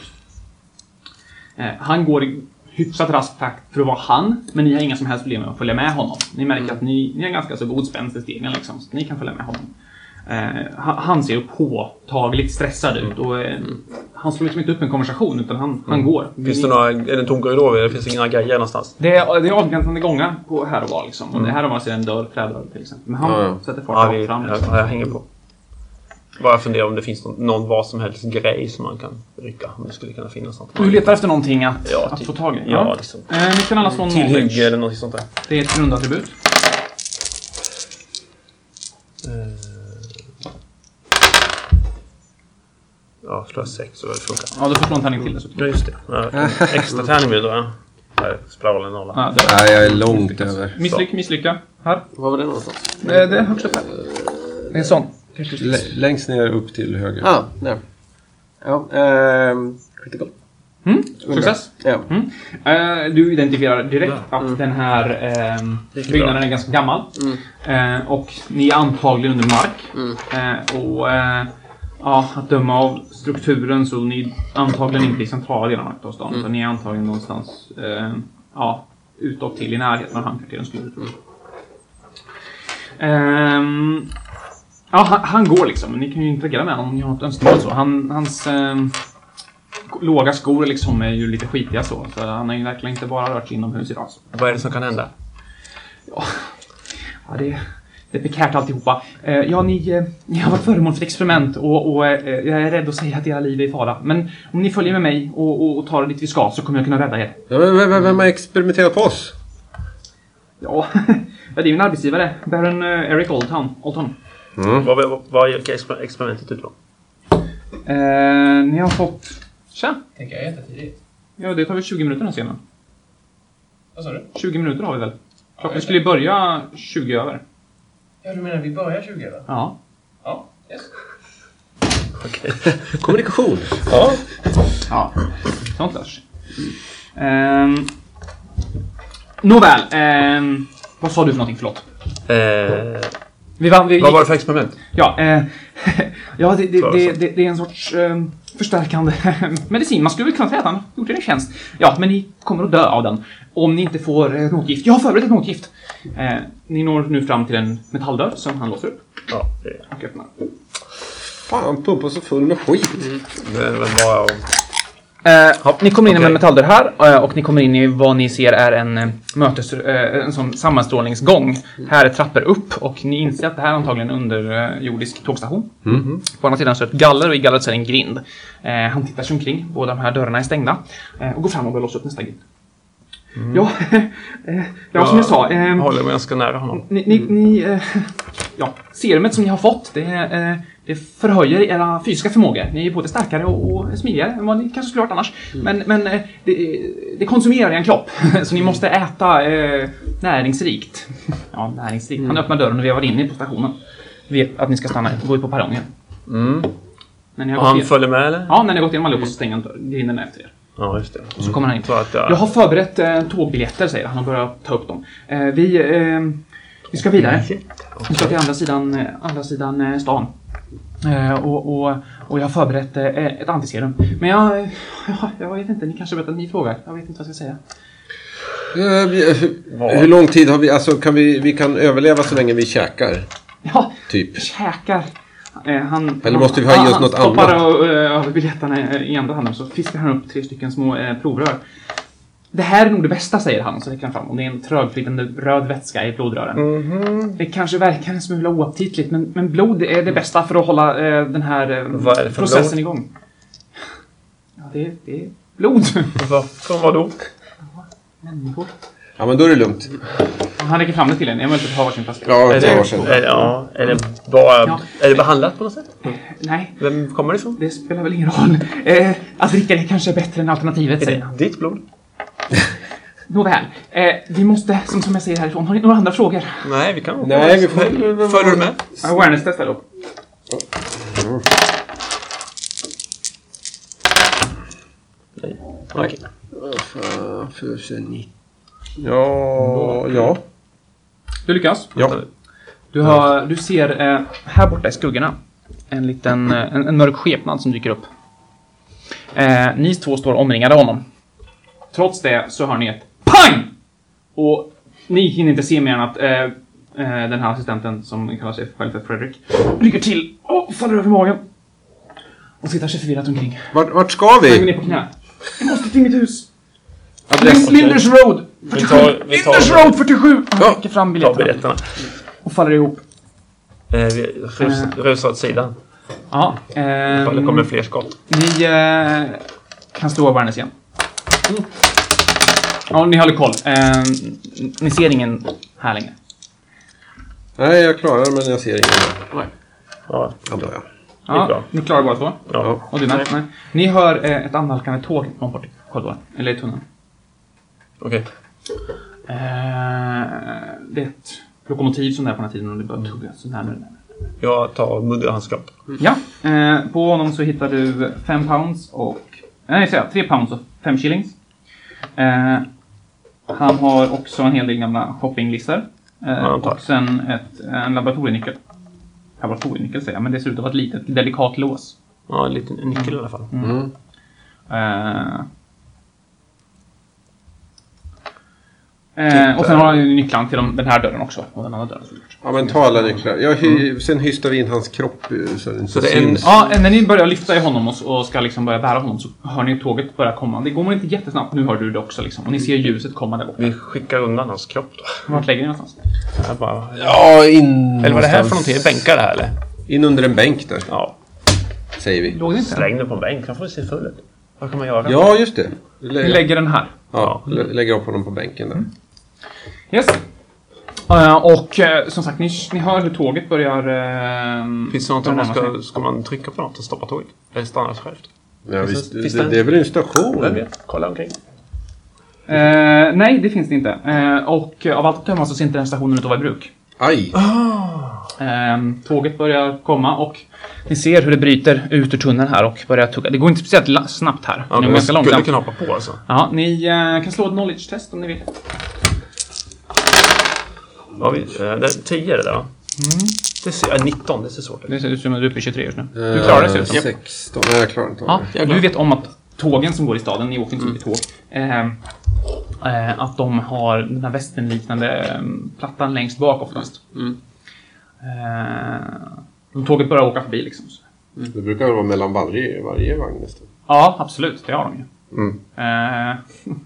Eh, han går i hyfsat rask takt för att vara han, men ni har inga som helst problem med att följa med honom. Ni märker att ni, ni har ganska så god spänst i stegen liksom, så ni kan följa med honom. Eh, han, ser påtagligt stressad ut och eh, han slår liksom inte upp en konversation utan han, han går. Finns det några... Är det en tom korridor? Det finns inga grejer någonstans? Det är, det är avgränsande gångar på här och var liksom. Och det här och var ser en dörr, trädörr till exempel. Men han Ja, ja. sätter fart Ja, vi, fram. jag, Liksom. jag hänger på. Bara funderar om det finns någon, någon vad som helst grej som man kan rycka. Om det skulle kunna finnas något. Du letar efter någonting att, Ja, att typ. få tag i? Ja, liksom. Eh, ni kan alla slå Tillhygge eller något sånt där. Det är ett grundattribut. Ja, jag sex så det funkar. Ja, du får slå en tärning till dessutom. Ja, just det. Ja, extra tärning vill du ha? Nej, spelar väl en nolla. Ja, det, Nej, jag är långt över. misslyck, misslycka. Här. Var var det någonstans? Eh, det är högst upp här. Det är sån. L- längst ner upp till höger. Ah, där. Ja, ehm... Critical. Mm, success. Ja. Mm. Eh, du identifierar direkt att den här ehm, byggnaden är ganska gammal. Eh, och ni är antagligen under mark. Eh, och ja, att döma av strukturen så är ni antagligen inte i centrala delarna av stan. Utan ni är antagligen någonstans eh, ja, utåt till i närheten av hamnkvarteren skulle jag tro. Ehm, ja, han, han går liksom. Ni kan ju interagera med honom om ni har något önskemål. Så. Han, hans ehm, låga skor liksom är ju lite skitiga så. Så han har ju verkligen inte bara rört sig inomhus idag. Så. Vad är det som kan hända? Ja, det, det är prekärt alltihopa. Eh, ja, ni, eh, ni har varit föremål för ett experiment och, och eh, jag är rädd att säga att era liv är i fara. Men om ni följer med mig och, och, och tar det dit vi ska så kommer jag kunna rädda er. Ja, men vem, vem har experimenterat på oss? Ja, ja det är ju en arbetsgivare. Baron eh, Eric Oldtown. Oldtown. Vad, vad, vad gick exper- experimentet ut på? Eh, ni har fått... Tja! Tänker jag jättetidigt. Ja, det tar väl 20 minuter den scenen. Vad sa du? 20 minuter har vi väl? Klockan skulle ju börja 20 över. Ja, du menar vi börjar 20 va? Ja. Ja, yes. Kommunikation. Ja. Ja, sånt lörs. Ehm, nåväl, ehm, vad sa du för någonting? Förlåt. Eh, Vi vann, vi, vad var det för experiment? Ja, eh, ja det, det, det, det, det är en sorts eh, förstärkande medicin. Man skulle väl kunna säga att han gjort er en tjänst. Ja, men ni kommer att dö av den. Om ni inte får eh, notgift. Jag har förberett ett notgift. Eh, ni når nu fram till en metalldörr som han låser upp Ja, det, och öppnar. Fan, pumpa så full med skit. det är väl bara att... Eh, ni kommer in i Okej. en metalldörr här eh, och ni kommer in i vad ni ser är en eh, mötes... En sån sammanstrålningsgång. Här är trappor upp och ni inser att det här är antagligen en underjordisk tågstation. På andra sidan så är det ett galler och i gallret så är det en grind. Han tittar sig omkring, båda de här dörrarna är stängda. Och går fram och börjar låsa upp nästa grind. Ja, eh, ja, som jag sa. Jag Eh, håller mig ganska nära honom. ni, ni, ni eh, ja, serumet som ni har fått, det, eh, det förhöjer era fysiska förmågor. Ni är både starkare och, och smidigare än vad ni kanske skulle varit annars. Men, men eh, det, det konsumerar er kropp, så ni måste äta eh, näringsrikt. Ja, näringsrikt. Han öppnar dörren och vevar in er på stationen. Vet att ni ska stanna, gå ut på perrongen. Har Och han igen- följer med eller? Ja, när ni har gått igenom allihop så stänger han grinden efter er. Ja, just det. Och så kommer han in. Så att jag... Jag har förberett eh, tågbiljetter, säger han och börjar ta upp dem. Eh, vi, eh, vi ska vidare. Vi ska till andra sidan, eh, andra sidan eh, stan. Eh, och, och, och jag har förberett eh, ett antiserum. Men jag, eh, jag, jag vet inte, ni kanske vet att ni frågar. Jag vet inte vad jag ska säga. Eh, vi- hur, hur lång tid har vi? Alltså kan vi, vi kan överleva så länge vi käkar. Ja, Typ. käkar. Eh, han, Eller måste vi ha i han, oss något han stoppar annat? och, eh, över biljetterna eh, i andra handen så fiskar han upp tre stycken små eh, provrör. Det här är nog det bästa, säger han, så räcker han fram. Och det är en trögflytande röd vätska i blodrören. Mhm. Det kanske verkar en smula oaptitligt, men, men blod är det bästa för att hålla eh, den här eh, processen blod? igång. Ja, det, det är blod. Vad från vad då? Människor. Ja men då är det lugnt. Han räcker fram det till en. Jag vill inte ha varsin flaska. Ja, Är det det, var sen. är, det- ja, är det bara... Ja. Är det behandlat på något sätt? Nej, Vem kommer det ifrån? det spelar väl ingen roll. Eh, att dricka det kanske är bättre än alternativet, Är säger han. ditt blod? Nåväl, eh, vi måste, som, som jag säger härifrån, har ni några andra frågor? Nej, vi kan Nej, vi får... Följer du med? Awareness-test då. Okej. För sig ni- Ja, ja. Du lyckas. Ja. Du, har, du ser eh, här borta i skuggorna en liten eh, en, en mörk skepnad som dyker upp. Eh, ni två står omringade av honom. Trots det så hör ni ett PANG! Och ni hinner inte se mer än att eh, eh, den här assistenten, som kallar sig själv för Fredrik, rycker till och faller över magen. Och tittar sig förvirrat omkring. Vart, vart ska Han går vi? ner på knä. Jag måste till mitt hus! Adress? Lin- Linders Road! Vi 47! tar, vi tar, Linders Road 47! Han räcker fram biljetterna biljetterna. och faller ihop. Eh, vi rus, rusar åt sidan. Ja, Ifall det kommer fler skott. Ni eh, kan slå awareness igen. Ja, ni håller koll. Eh, ni ser ingen här längre. Nej, jag klarar men jag ser ingen. Ja, Antar jag. Det är Ja, bra. ni klarar båda två. ja. Och du med? Nej. Ni hör eh, ett annalkande tåg långt bort i korridoren. Eller i tunneln. Okej. Eh, det är ett lokomotiv som det är på den här tiden och det börjar tugga så närmare och närmare. Jag tar mudderhandskap. Ja, eh, på honom så hittar du fem pounds och... Nej, jag säger tre pounds och fem shillings. Eh, han har också en hel del gamla shoppinglistor. Eh, och sen ett, en laboratorienyckel. Laboratorienyckel säger jag, men det ser ut att vara ett litet delikat lås. Ja, en liten en nyckel i alla fall. Mm. Eh, eh, och sen har han ju nycklarna till de, den här dörren också. Och den andra dörren såklart. Ja men ta alla nycklar. Jag hy, Sen hystar vi in hans kropp eh, så det inte Så det är en- syns. Ja, när ni börjar lyfta i honom och, och ska liksom börja bära honom så hör ni tåget börja komma. Det går inte jättesnabbt, nu hör du det också liksom. Och ni ser ljuset komma där borta. Vi skickar undan hans kropp då. Vart lägger ni någonstans? Här bara. Ja, in Eller vad är det här för någonting? Bänkar det här eller? In under en bänk där, Ja. säger vi. Låg det inte? Släng den på en bänk. Han får se full ut. Vad kan man göra? Ja, just det. Lä lägger den här. ja, lä- lägger upp honom på bänken där. Yes. Eh, och eh, som sagt, ni, ni hör hur tåget börjar... Uh, Finns det något om man ska, ska man trycka på något och stoppa tåget? Eller stannar det självt? Ja, visst, det- det, det- är väl en station? Vem vet? Kolla omkring. Nej, det finns det inte. Och av allt att döma så ser inte den stationen ut att vara i bruk. Aj! Ehm, tåget börjar komma och ni ser hur det bryter ut ur tunneln här och börjar tugga. Det går inte speciellt snabbt här. Ja, det men går jag ganska skulle långsamt. kunna hoppa på alltså. Ja, ni kan slå ett knowledge-test om ni vill. Ja, vi, eh, det är 10 är det där va? Det ser, äh, 19, det ser svårt ut. Det ser ut som att du är uppe i 23 just nu. Du klarar det ser ut som. 16. Nej, jag klarar inte av Ja, det. du vet om att tågen som går i staden, ni åker inte så mycket tåg, ehm, eh, att de har den här västenliknande eh, plattan längst bak oftast. Eh, och tåget börjar åka förbi liksom. Det brukar vara mellan varje, varje vagn nästan. Ja, absolut. Det har de ju. Mm. Eh,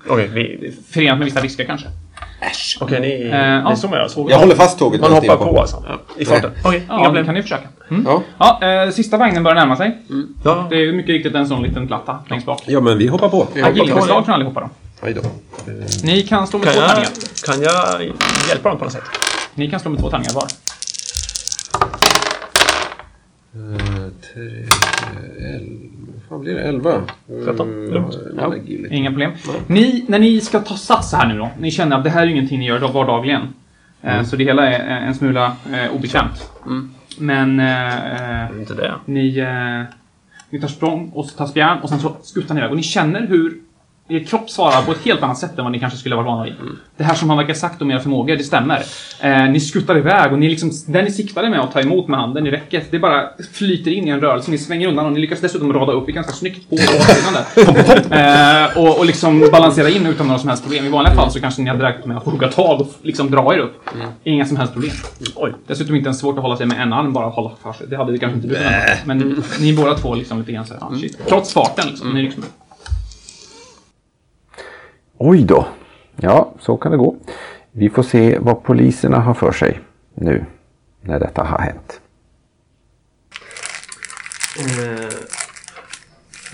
Okej, vi... förenat med vissa risker kanske. Okej, ni... Eh, ja. Ni som jag såg. Jag håller fast tåget. Man hoppar på alltså? I farten? Okej, Ja, inga det problem. kan ni försöka. Mm. Ja. Ja, eh, sista vagnen börjar närma sig. Ja. Det är mycket riktigt en sån liten platta längst bak. ja, men vi hoppar på. Agilitetsslag från allihopa då. Aj då. Ni kan slå med Kan två jag, tärningar. kan jag hjälpa dem på något sätt? Ni kan slå med två tärningar var. Eh, tre, elva. Vad fan blir det? Elva? Tretton. Eh, Lugnt. ja. Inga problem. Ni, när ni ska ta sats här nu då. Ni känner att det här är ingenting ni gör vardagligen. Eh, Så det hela är en smula eh, obekvämt. Men eh, eh, Inte det. ni, eh, ni tar språng och så tar spjärn och sen så skuttar ni iväg. Och ni känner hur er kropp svarar på ett helt annat sätt än vad ni kanske skulle vara vana vid. Det här som han verkar sagt om era förmågor, det stämmer. Eh, ni skuttar iväg och ni liksom, där ni siktade med att ta emot med handen i räcket, det bara flyter in i en rörelse. Ni svänger undan och ni lyckas dessutom rada upp i ganska snyggt på baksidan där. eh, och, och liksom balansera in utan några som helst problem. I vanliga fall så kanske ni hade räknat med att hugga tag och liksom dra er upp. Inga som helst problem. Oj. Dessutom inte ens svårt att hålla sig med en arm bara hålla sig. Det hade vi kanske inte du kunnat. Men ni båda två liksom lite grann så här, ah, shit. Trots farten liksom. Ni liksom, Oj då. Ja, så kan det gå. Vi får se vad poliserna har för sig nu när detta har hänt. Eh,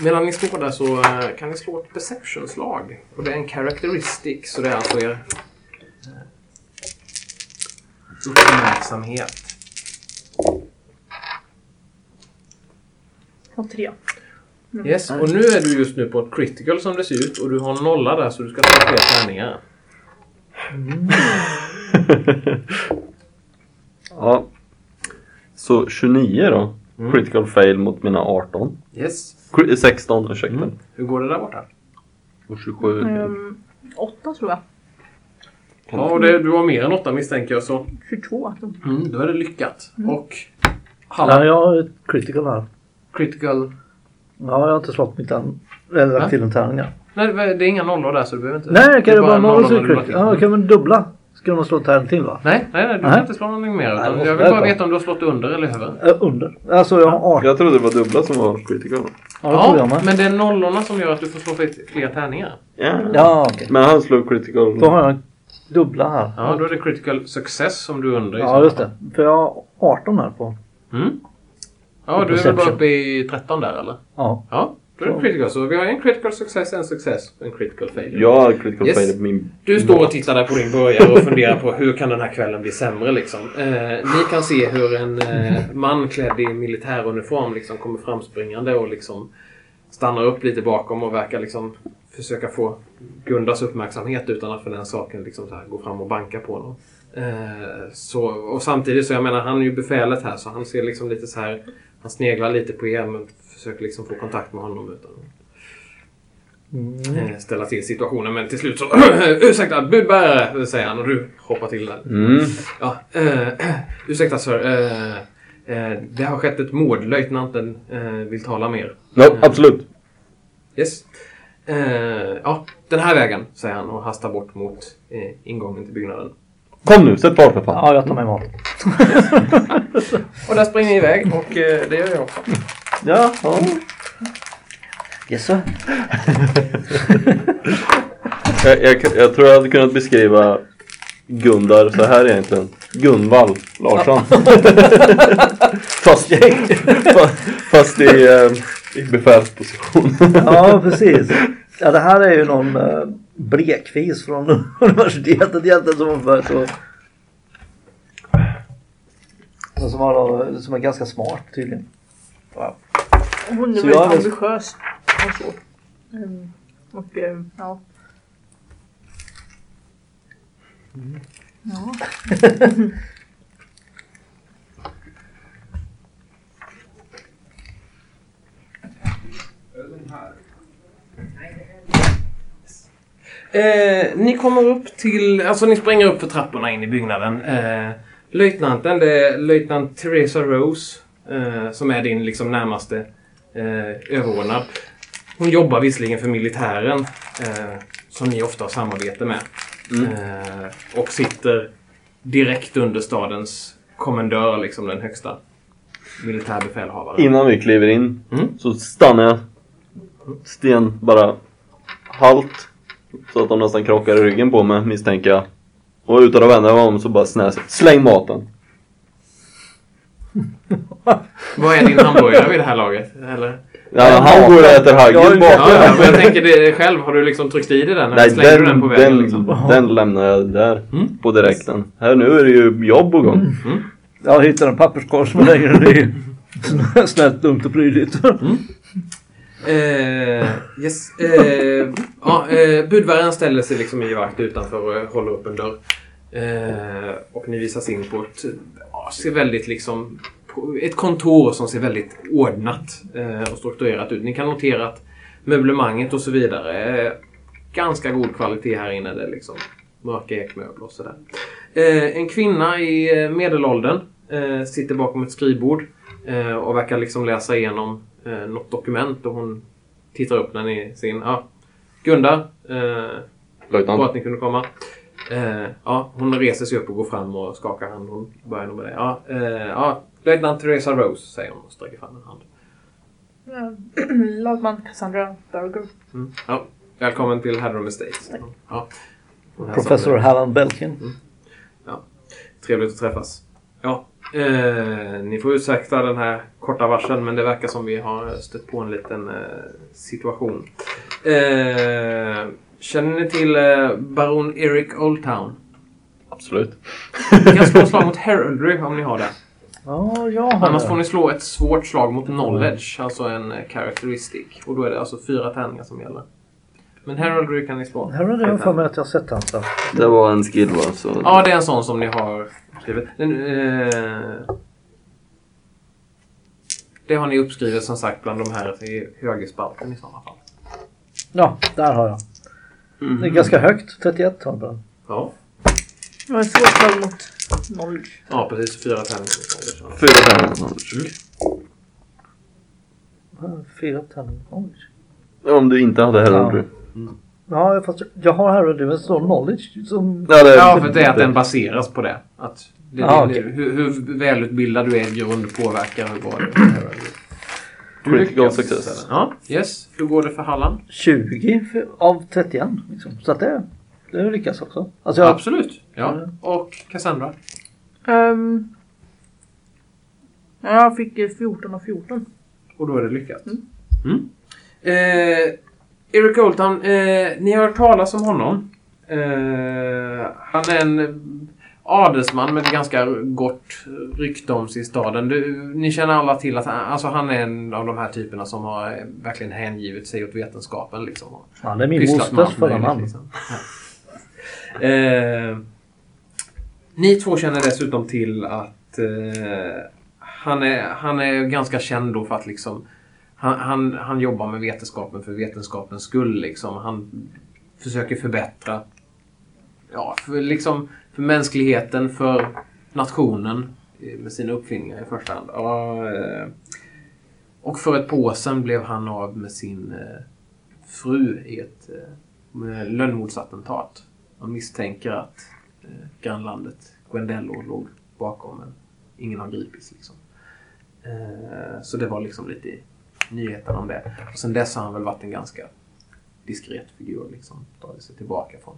medan ni står där så eh, kan ni slå ett perception-slag. Och det är en characteristic, så det är alltså er eh, uppmärksamhet. Och tre. Yes, och nu är du just nu på ett critical som det ser ut och du har nolla där så du ska ta fler tärningar. Ja. Så 29 då. Critical fail mot mina 18. Yes. Cri- 16, ursäkta. Hur går det där borta? Och 27. Um, åtta tror jag. Ja, och det, du har mer än åtta misstänker jag så 22. mm, då är det lyckat. Och Ja, jag har ett critical här. critical Ja, jag har inte slått mitt tärn. Eller lagt Nej. till en tärning. ja. Nej, det är inga nollor där så du behöver inte... Nej, kan är det bara en noll nolla så till. Ja, kan man dubbla? Ska man slå tärning till va? Nej, nej, nej, du Nej. behöver inte slå någonting mer. Nej, jag vill bara ta. veta om du har slått under eller över. Äh, under. Alltså jag har 18. Jag trodde det var dubbla som var critical. Ja, det tror jag Ja, med. men det är nollorna som gör att du får slå fler- fler tärningar. Ja. Ja, okej. Men han slog critical. Då har jag dubbla här. Ja, då är det critical success som du är under i Ja, just det. För jag har 18 här på. Mm. Ja, du är väl bara uppe i 13 där eller? Ja. Ja, då är det critical. Så vi har en critical success, en success och en critical failure. Jag har critical Yes. failure på min... Du står och tittar där på din burgare och funderar på hur kan den här kvällen bli sämre liksom. Eh, ni kan se hur en eh, man klädd i militäruniform liksom kommer framspringande och liksom stannar upp lite bakom och verkar liksom försöka få Gundas uppmärksamhet utan att för den saken liksom så här gå fram och banka på honom. Eh, så, och samtidigt så jag menar han är ju befälet här så han ser liksom lite så här han sneglar lite på er men försöker liksom få kontakt med honom utan eh, ställa till situationen. Men till slut så ursäkta budbärare säger han och du hoppar till där. Mm. Ja, eh, ursäkta sir. Eh, eh, det har skett ett mord. Löjtnanten vill tala med er. No, absolut. Yes. Ja, den här vägen säger han och hastar bort mot ingången till byggnaden. Kom nu, sätt fart för fan. Ja, jag tar med mat. Och där springer ni iväg och eh, det gör jag också. Ja, ja. Yes sir. Jag, jag, jag tror jag hade kunnat beskriva Gundar så här egentligen. Gunvall Larsson. fast, fast, fast i, eh, i befälsposition. Ja, precis. Ja, det här är ju någon uh, blekfis från universitetet egentligen som var så... Som, var, som är ganska smart tydligen. Wow. Hon är Så väldigt jag är- ambitiös. Och så. Ehm, och ehm, ja. Ja. Eh, ni kommer upp till, alltså ni springer upp för trapporna in i byggnaden. Eh, löjtnanten, det är löjtnant Teresa Rose eh, som är din liksom närmaste eh, överordnad. Hon jobbar visserligen för militären eh, som ni ofta har samarbete med. Eh, och sitter direkt under stadens kommendör, liksom den högsta militärbefälhavaren. Innan vi kliver in Mm. så stannar jag. Sten bara halt. Så att de nästan krockar i ryggen på mig misstänker jag. Och utan att vända mig om så bara snäser Släng maten! Vad är din hamburgare vid det här laget? Eller? Ja, han går och äter Jag ju- bakom. Ja, ja, men jag tänker det själv. Har du liksom tryckt i dig den? Nej, slängde den, du den på den, vägen? liksom? den lämnar jag där. Mm. På direkten. Här nu är det ju jobb på gång. Jag hittar en papperskorg som lägger den i. Snällt, dumt och prydligt. Eh, yes. Eh, ja, eh, budbäraren ställer sig liksom i vakt utanför och håller upp en dörr. Eh, och ni visas in på ett, ja, ser väldigt liksom, på ett kontor som ser väldigt ordnat eh, och strukturerat ut. Ni kan notera att möblemanget och så vidare är ganska god kvalitet här inne. Det är liksom mörka ekmöbler och sådär. Eh, en kvinna i medelåldern sitter bakom ett skrivbord och verkar liksom läsa igenom eh, något dokument och hon tittar upp när ni ser in. Ja, Gunda, eh, bra Löjtnant. att ni kunde komma. Eh, ja, hon reser sig upp och går fram och skakar hand. Hon börjar nog med det. Ja, eh, ja, löjtnant Teresa Rose säger hon och sträcker fram en hand. Lagman Cassandra Berger. Mm. Ja, välkommen till Hadron Estates. Ja. Professor med. Hallan Belkin. Trevligt att träffas. Ja, eh, ni får ursäkta den här korta varseln men det verkar som vi har stött på en liten eh, situation. Eh, känner ni till eh, Baron Eric Oldtown? Absolut. Ni kan slå ett slag mot Heraldry om ni har det. Ja, jag har Annars får ni slå ett svårt slag mot Knowledge, alltså en eh, characteristic. Och då är det alltså fyra tärningar som gäller. Men Heraldry kan ni slå. Här har jag för mig att jag har sett hans så. Det var en skill? Så... Ja, det är en sån som ni har Den, eh, det har ni uppskrivet som sagt bland de här i högerspalten i sådana fall. Ja, där har jag. Mhm. Det är ganska högt. 31 har jag. Ja, var ett svårt slag mot knowledge. ja precis. Fyra tärningar. Fyra tärningar. Fyra tärningar. Oj. Om du inte hade heraldry. Ja, fast jag- jag har heraldry men det står knowledge som... Ja, det, Ja, för det är att den baseras på det. Att det, Ja, det, okej. hur, hur välutbildad du är i grund påverkar hur bra du är. Du Critical lyckas. Ja, yes. Hur går det för Halland? 20 för, av 31 liksom. Så att det, det lyckas också. Alltså jag, Absolut. Ja. Och Cassandra? Um, jag fick eh, 14 av 14. Och då är det lyckat. Mm. Eh, Eric Oldtown, eh, ni har hört talas om honom. Eh, han är en adelsman med ett ganska gott rykte om sig i staden. Du, ni känner alla till att han, alltså han är en av de här typerna som har verkligen hängivit sig åt vetenskapen. Liksom, han är min mosters allt förra möjligt, namn. liksom. Ja. Eh, ni två känner dessutom till att eh, han, är, han är ganska känd då för att liksom han, han, han jobbar med vetenskapen för vetenskapens skull. Liksom. Han försöker förbättra ja, för, liksom, för mänskligheten, för nationen med sina uppfinningar i första hand. Och, eh, och för ett år sedan blev han av med sin eh, fru i ett eh, lönnmordsattentat. Man misstänker att grannlandet Guendello låg bakom men ingen har gripits. Liksom. Så det var liksom lite i nyheten om det. Och sen dess har han väl varit en ganska diskret figur. Liksom, tagit sig tillbaka från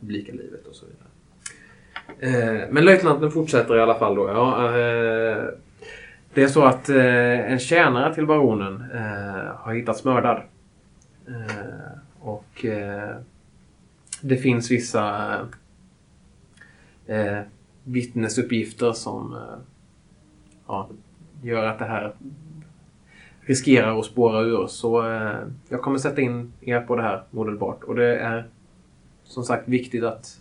publika livet och så vidare. Eh, men löjtnanten fortsätter i alla fall då. Ja, eh, det är så att eh, en tjänare till baronen eh, har hittats mördad. Eh, och eh, det finns vissa eh, vittnesuppgifter som eh, ja, gör att det här riskerar att spåra ur. Så eh, jag kommer sätta in er på det här omedelbart. Och det är som sagt viktigt att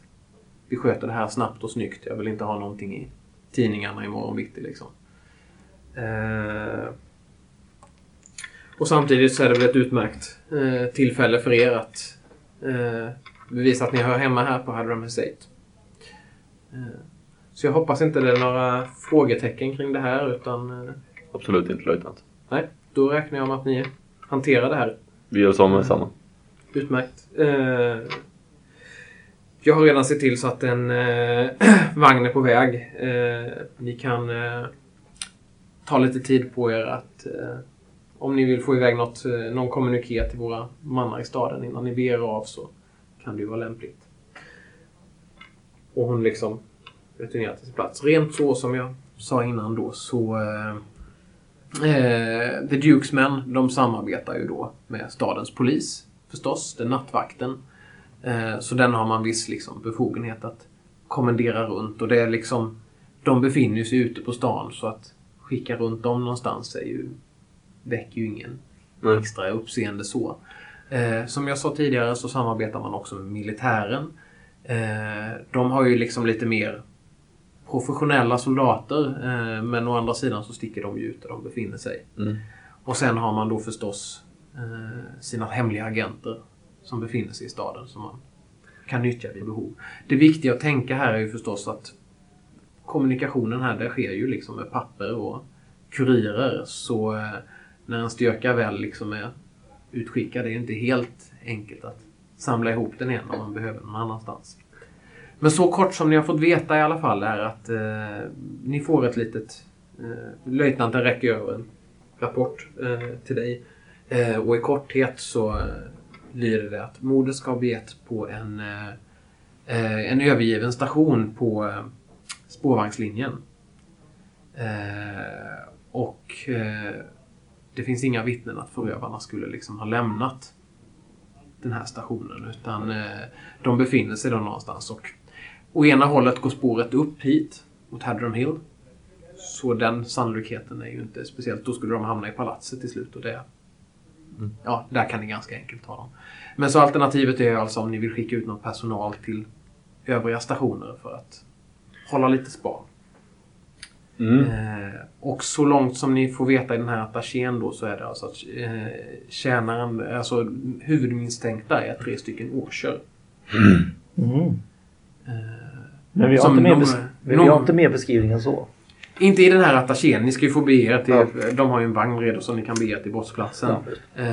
vi sköter det här snabbt och snyggt. Jag vill inte ha någonting i tidningarna imorgon bitti liksom. Eh, och samtidigt så är det väl ett utmärkt eh, tillfälle för er att eh, bevisa att ni hör hemma här på Hadram Estate. Eh, så jag hoppas inte det är några frågetecken kring det här utan eh, Absolut inte löjtnant. nej, då räknar jag med att ni hanterar det här Vi gör samma med samma. Utmärkt. Jag har redan sett till så att en eh, vagn är på väg. Eh, ni kan eh, ta lite tid på er att eh, om ni vill få iväg något, eh, någon kommuniké till våra mannar i staden innan ni beger er av så kan det ju vara lämpligt. Och hon liksom returnerar till sin plats. Rent så som jag sa innan då så eh, The Dukes män, de samarbetar ju då med stadens polis förstås, den nattvakten. Eh, så den har man viss liksom, befogenhet att kommendera runt och det är liksom de befinner sig ute på stan så att skicka runt dem någonstans är ju, väcker ju ingen Nej. extra uppseende så. Eh, som jag sa tidigare så samarbetar man också med militären. Eh, de har ju liksom lite mer professionella soldater eh, men å andra sidan så sticker de ju ut där de befinner sig. Mm. Och sen har man då förstås sina hemliga agenter som befinner sig i staden som man kan nyttja vid behov. Det viktiga att tänka här är ju förstås att kommunikationen här det sker ju liksom med papper och kurirer. Så eh, när en styrka väl liksom är utskickad det är ju inte helt enkelt att samla ihop den igen om man behöver någon annanstans. Men så kort som ni har fått veta i alla fall är att eh, ni får ett litet... Eh, löjtnanten räcker över en rapport eh, till dig. Eh, och i korthet så eh, lyder det att mordet ska ha begett på en, eh, eh, en övergiven station på eh, spårvagnslinjen. Eh, och eh, det finns inga vittnen att förövarna skulle liksom ha lämnat den här stationen utan eh, de befinner sig då någonstans och å ena hållet går spåret upp hit mot Hadron Hill. Så den sannolikheten är ju inte speciellt. Då skulle de hamna i palatset till slut och det... Ja, där kan ni ganska enkelt ta dem. Men så alternativet är alltså om ni vill skicka ut någon personal till övriga stationer för att hålla lite span. Mm. Eh, och så långt som ni får veta i den här attachén då så är det alltså att eh, tjänaren, alltså huvudmisstänkta är tre stycken årsör. Mm. Men vi har, inte mer, någon- vi någon- har inte mer beskrivning än så. Inte i den här attachén. Ni ska ju få bege er till... De har ju en vagn redo så ni kan bege er till brottsplatsen. Eh,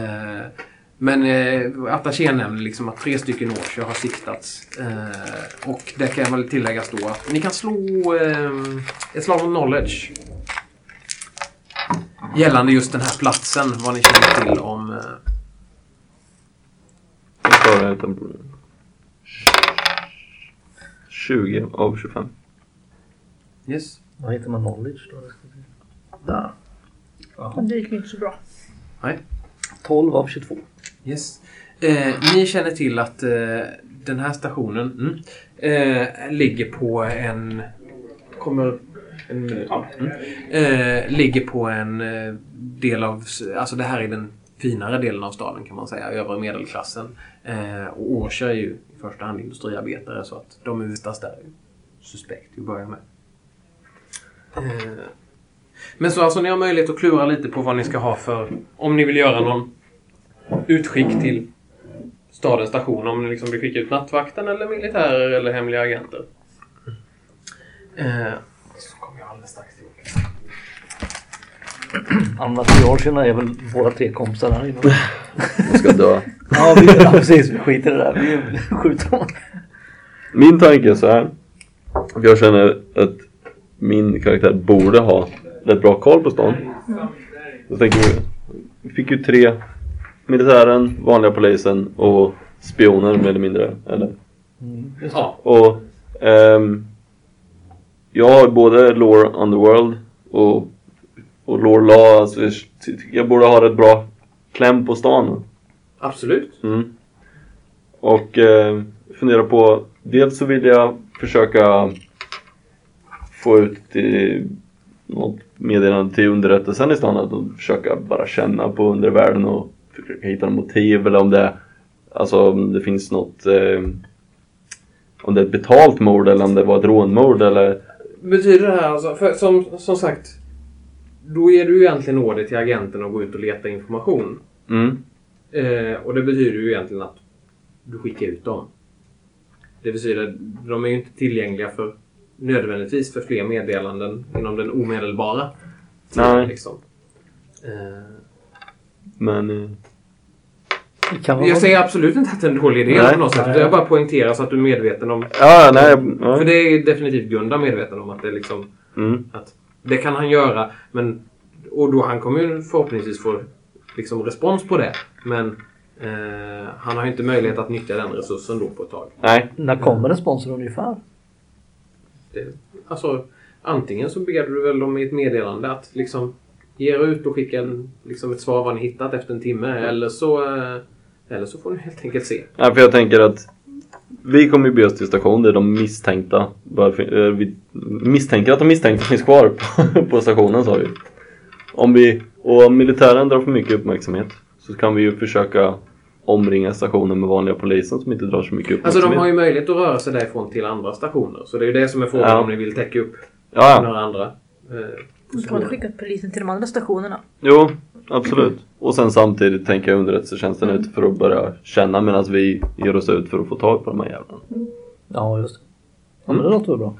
men eh, attachén nämner liksom att tre stycken årsor har siktats. Eh, och det kan väl tilläggas då att ni kan slå eh, ett slag om knowledge. Gällande just den här platsen. Vad ni känner till om... Eh, Jag klarar inte. 20 av 25. yes. Vad heter man knowledge då? Där. Det gick ju inte så bra. 12 av 22. Yes. Eh, ni känner till att eh, den här stationen mm, eh, ligger på en... Kommer... En minut. Ja. Mm, eh, ligger på en eh, del av... Alltså det här är den finare delen av staden kan man säga. Övre medelklassen. Eh, och Årsö är ju i första hand industriarbetare så att de utas där suspekt till att börja med. Eh, men så alltså ni har möjlighet att klura lite på vad ni ska ha för... Om ni vill göra någon utskick till stadens station. Om ni liksom vill skicka ut nattvakten eller militärer eller hemliga agenter. Eh, så kommer jag alldeles strax. Andra triagerna är väl våra tre kompisar här inne. Jag ska dö. ja, vi, ja, precis. Vi skiter i det där. Vi skjuter dem. Min tanke är så här. Jag känner att min karaktär borde ha rätt bra koll på stan. Så tänker vi, vi fick ju tre. Militären, vanliga polisen och spioner mer eller mindre. Eller? Ja, Och ehm, jag har både lore underworld och, och lore law. Alltså, jag, jag borde ha rätt bra kläm på stan. absolut. Mm. Och eh, fundera på, dels så vill jag försöka få ut till något meddelande till underrättelsen i stan. Att försöka bara känna på undervärlden och försöka hitta något motiv eller om det, alltså, om det finns något eh, om det är ett betalt mord eller om det var ett rånmord eller Betyder det här alltså, för, som, som sagt, då ger du ju egentligen order till agenten att gå ut och leta information. mm. Eh, och det betyder ju egentligen att du skickar ut dem. Det betyder de är ju inte tillgängliga för nödvändigtvis för fler meddelanden inom den omedelbara tiden, Nej. Liksom. Eh, Men eh, Det kan vara jag säger absolut inte att det är en dålig idé Nej. på något sätt. Nej. Jag bara poängterar så att du är medveten om. Ja, nej. Ja. För det är definitivt Gunda medveten om att det är liksom Mm. att det kan han göra. Men, och då han kommer ju förhoppningsvis få liksom respons på det. Men eh, han har ju inte möjlighet att nyttja den resursen då på ett tag. Nej. När kommer responsen ungefär? Det, alltså, antingen så ber du väl dem i ett meddelande att liksom ge er ut och skicka en, liksom ett svar vad ni hittat efter en timme. Eller så, eh, eller så får ni helt enkelt se. Ja, för jag tänker att vi kommer ju bege oss till station där de misstänkta bör eh, vi misstänker att de misstänkta finns kvar på, på stationen sa vi. Om vi, och om militären drar för mycket uppmärksamhet så kan vi ju försöka omringa stationen med vanliga polisen som inte drar så mycket Alltså uppmärksamhet. de har ju möjlighet att röra sig därifrån till andra stationer. Så det är ju det som är frågan Ja. om ni vill täcka upp Ja, några andra. Eh, positioner. du skickat polisen till de andra stationerna. Jo, absolut. Och sen samtidigt tänker jag underrättelsetjänsten ut för att börja känna medan vi ger oss ut för att få tag på de här jävlarna. Ja, just det. Ja, men det låter väl bra.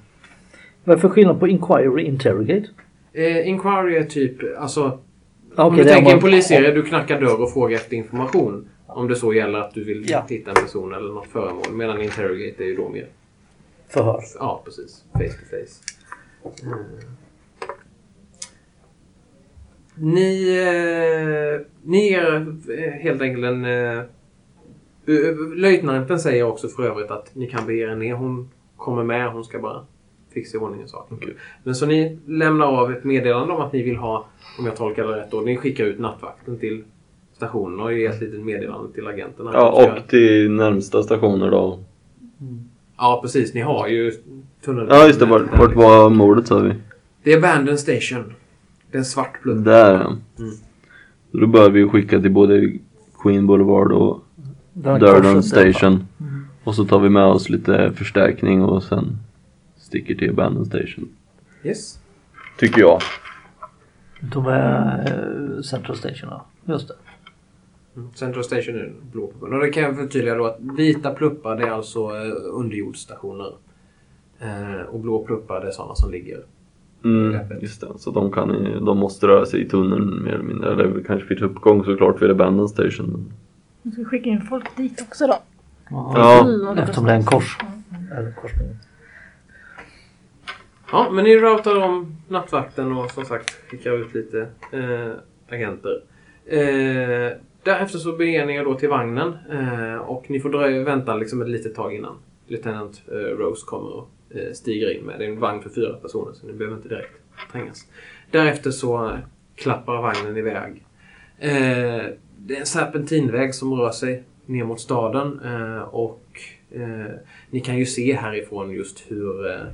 Vad är för skillnad på inquiry och interrogate? Eh, inquiry är typ, alltså Ja, om okej, du tänker man- en polisserie, du knackar dörr och frågar efter information. Om det så gäller att du vill Ja. hitta en person eller något föremål. Medan interrogate är ju då mer, Förhör. ja precis, face to face. Mm. Ni, eh, ni ger eh, helt enkelt en... Eh, eh, löjtnanten säger också för övrigt att ni kan bege er ner. Hon kommer med, hon ska bara fixa i ordning saken. Men så ni lämnar av ett meddelande om att ni vill ha, om jag tolkar det rätt då, ni skickar ut nattvakten till stationen och ger ett litet meddelande till agenterna. Ja, och till närmsta stationer då. Ja, precis. Ni har ju tunneln. Ja, just det. Vart, vart var mordet sa vi? Det är Abandon Station. Det är en svart plutt. Där ja. Mm. Då bör vi skicka till både Queen Boulevard och har fall. Station. Och så tar vi med oss lite förstärkning och sen sticker till Abandon Station. Yes. Tycker jag. De är eh, Central Station, ja. Just det. Mm. Central Station är blå pluppen. Och det kan jag förtydliga då att vita pluppar det är alltså eh, underjordsstationer. Eh, och blå pluppar det är sådana som ligger Mm, just det. Så de, kan, de måste röra sig i tunneln mer eller mindre. Eller kanske finns uppgång såklart vid Abandon Station. Nu ska vi skicka in folk dit också då. Ja, Mm, Eftersom det är en kors. Eller korsning. Ja, men ni routar om nattvakten och som sagt skickar ut lite eh, agenter. Eh, därefter så beger ni er då till vagnen eh, och ni får dröja, vänta liksom ett litet tag innan Lieutenant eh, Rose kommer och eh, stiger in med. Det är en vagn för fyra personer så ni behöver inte direkt trängas. Därefter så eh, klappar vagnen iväg. Eh, det är en serpentinväg som rör sig ner mot staden eh, och eh, ni kan ju se härifrån just hur eh,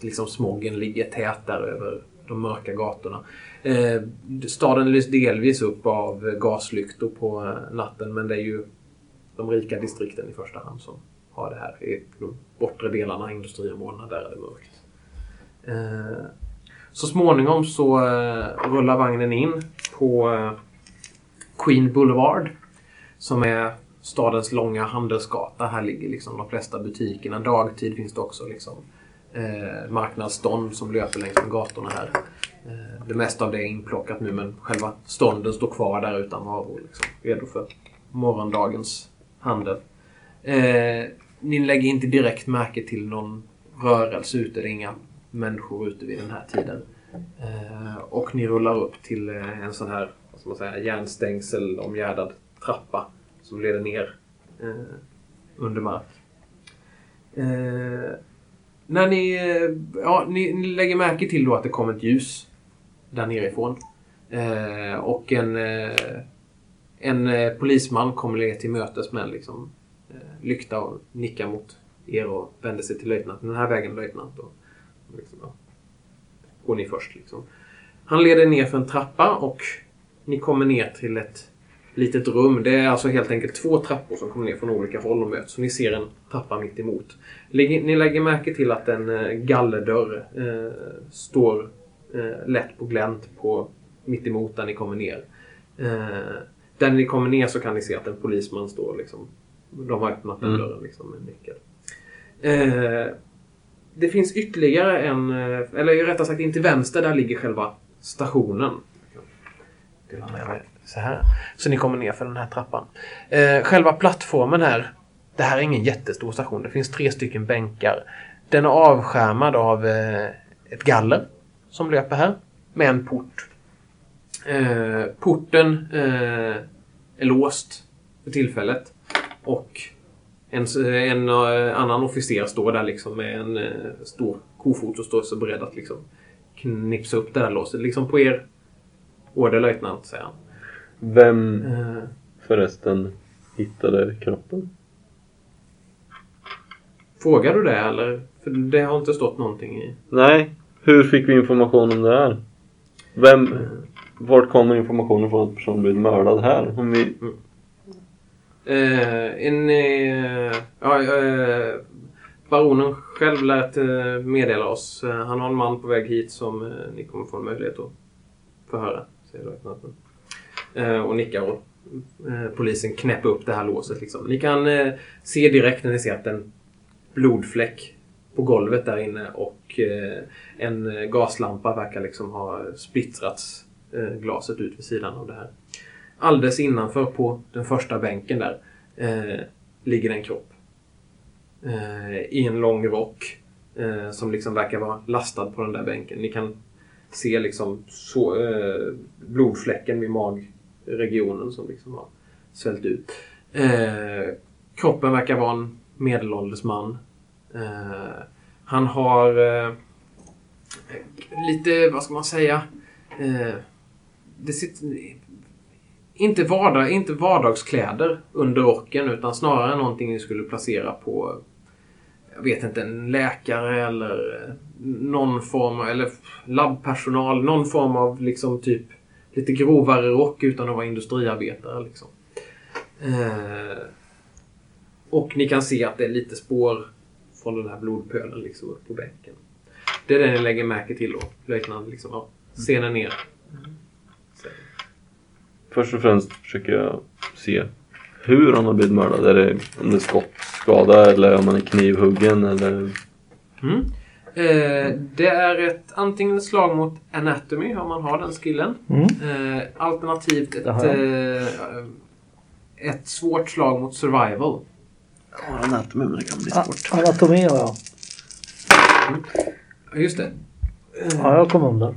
liksom smoggen ligger tätare över de mörka gatorna. Eh, staden lyser delvis upp av gaslyktor på natten men det är ju de rika distrikten i första hand som har det här. I de bortre delarna, industriområdena, där är det mörkt. Eh, så småningom så eh, rullar vagnen in på eh, Queen Boulevard som är stadens långa handelsgata. Här ligger liksom de flesta butikerna. Dagtid finns det också liksom eh, marknadsstånd som löper längs med gatorna här. Eh, det mesta av det är inplockat nu men själva stånden står kvar där utan varor. Liksom, redo för morgondagens handel. Eh, ni lägger inte direkt märke till någon rörelse ute. Det är inga människor ute vid den här tiden. Eh, och ni rullar upp till eh, en sån här vad ska man säga, järnstängsel omgärdad trappa som leder ner eh, under mark. Eh, när ni, eh, ja, ni, ni lägger märke till då att det kommer ett ljus där nerifrån. Eh, och en, eh, en eh, polisman kommer er till mötes med en liksom, eh, lykta och nickar mot er och vänder sig till löjtnanten. Den här vägen löjtnant. Och, och liksom, ja, går ni först. Liksom. Han leder ner för en trappa och ni kommer ner till ett litet rum. Det är alltså helt enkelt två trappor som kommer ner från olika håll och möts. Så ni ser en trappa mitt emot. Ni lägger märke till att en eh, gallerdörr eh, står eh, lätt på glänt på mitt emot där ni kommer ner. Eh, där ni kommer ner så kan ni se att en polisman står liksom. De har öppnat den Mm. dörren liksom med nyckel. Eh, det finns ytterligare en, eh, eller rättare sagt in till vänster, där ligger själva stationen. Dela med mig så här. Så ni kommer ner för den här trappan. Eh, själva plattformen här, det här är ingen jättestor station. Det finns tre stycken bänkar. Den är avskärmad av eh, ett galler som löper här med en port. Eh, porten eh, är låst för tillfället och en, eh, en eh, annan officer står där liksom med en eh, stor kofot och står så beredd att liksom knipsa upp det där låset. Liksom på er order löjtnant, säger han. Vem Eh, förresten hittade kroppen? frågar du det eller? För det har inte stått någonting i... Nej, hur fick vi information om det här? Vem, vart kommer informationen från att personen blivit mördad här? Om vi, Eh, en... Eh, ja, eh, baronen själv lät meddela oss. Han har en man på väg hit som ni kommer få en möjlighet att förhöra, säger löjtnanten. Eh, och nickar och eh, polisen knäpper upp det här låset. Liksom. Ni kan eh, se direkt när ni ser att en blodfläck på golvet där inne och eh, en eh, gaslampa verkar liksom ha splittrats eh, glaset ut vid sidan av det här. Alldeles innanför på den första bänken där eh, ligger en kropp. Eh, I en lång rock eh, som liksom verkar vara lastad på den där bänken. Ni kan se liksom så, eh, blodfläcken vid Regionen som liksom har svällt ut. Eh, kroppen verkar vara en medelålders man. Eh, han har eh, lite, vad ska man säga, eh, det sitter, inte, vardag, inte vardagskläder under rocken utan snarare någonting ni skulle placera på jag vet inte, en läkare eller någon form eller labbpersonal. Någon form av liksom typ lite grovare rock utan att vara industriarbetare. Liksom. Eh, och ni kan se att det är lite spår från den här blodpölen liksom upp på bänken. Det är det ni lägger märke till då. Löjtnant liksom, ja, ni ner. först och främst försöker jag se hur han har blivit mördad. Är det, om det är skottskada eller om han är knivhuggen eller... Mm. Eh, det är ett antingen ett slag mot anatomy om man har den skillen. Mm. Eh, alternativt ett, eh, ett svårt slag mot survival. Ja, anatomy, men det kan bli A- svårt. Anatomi har jag. Ja, Just det. Ja, jag kom under.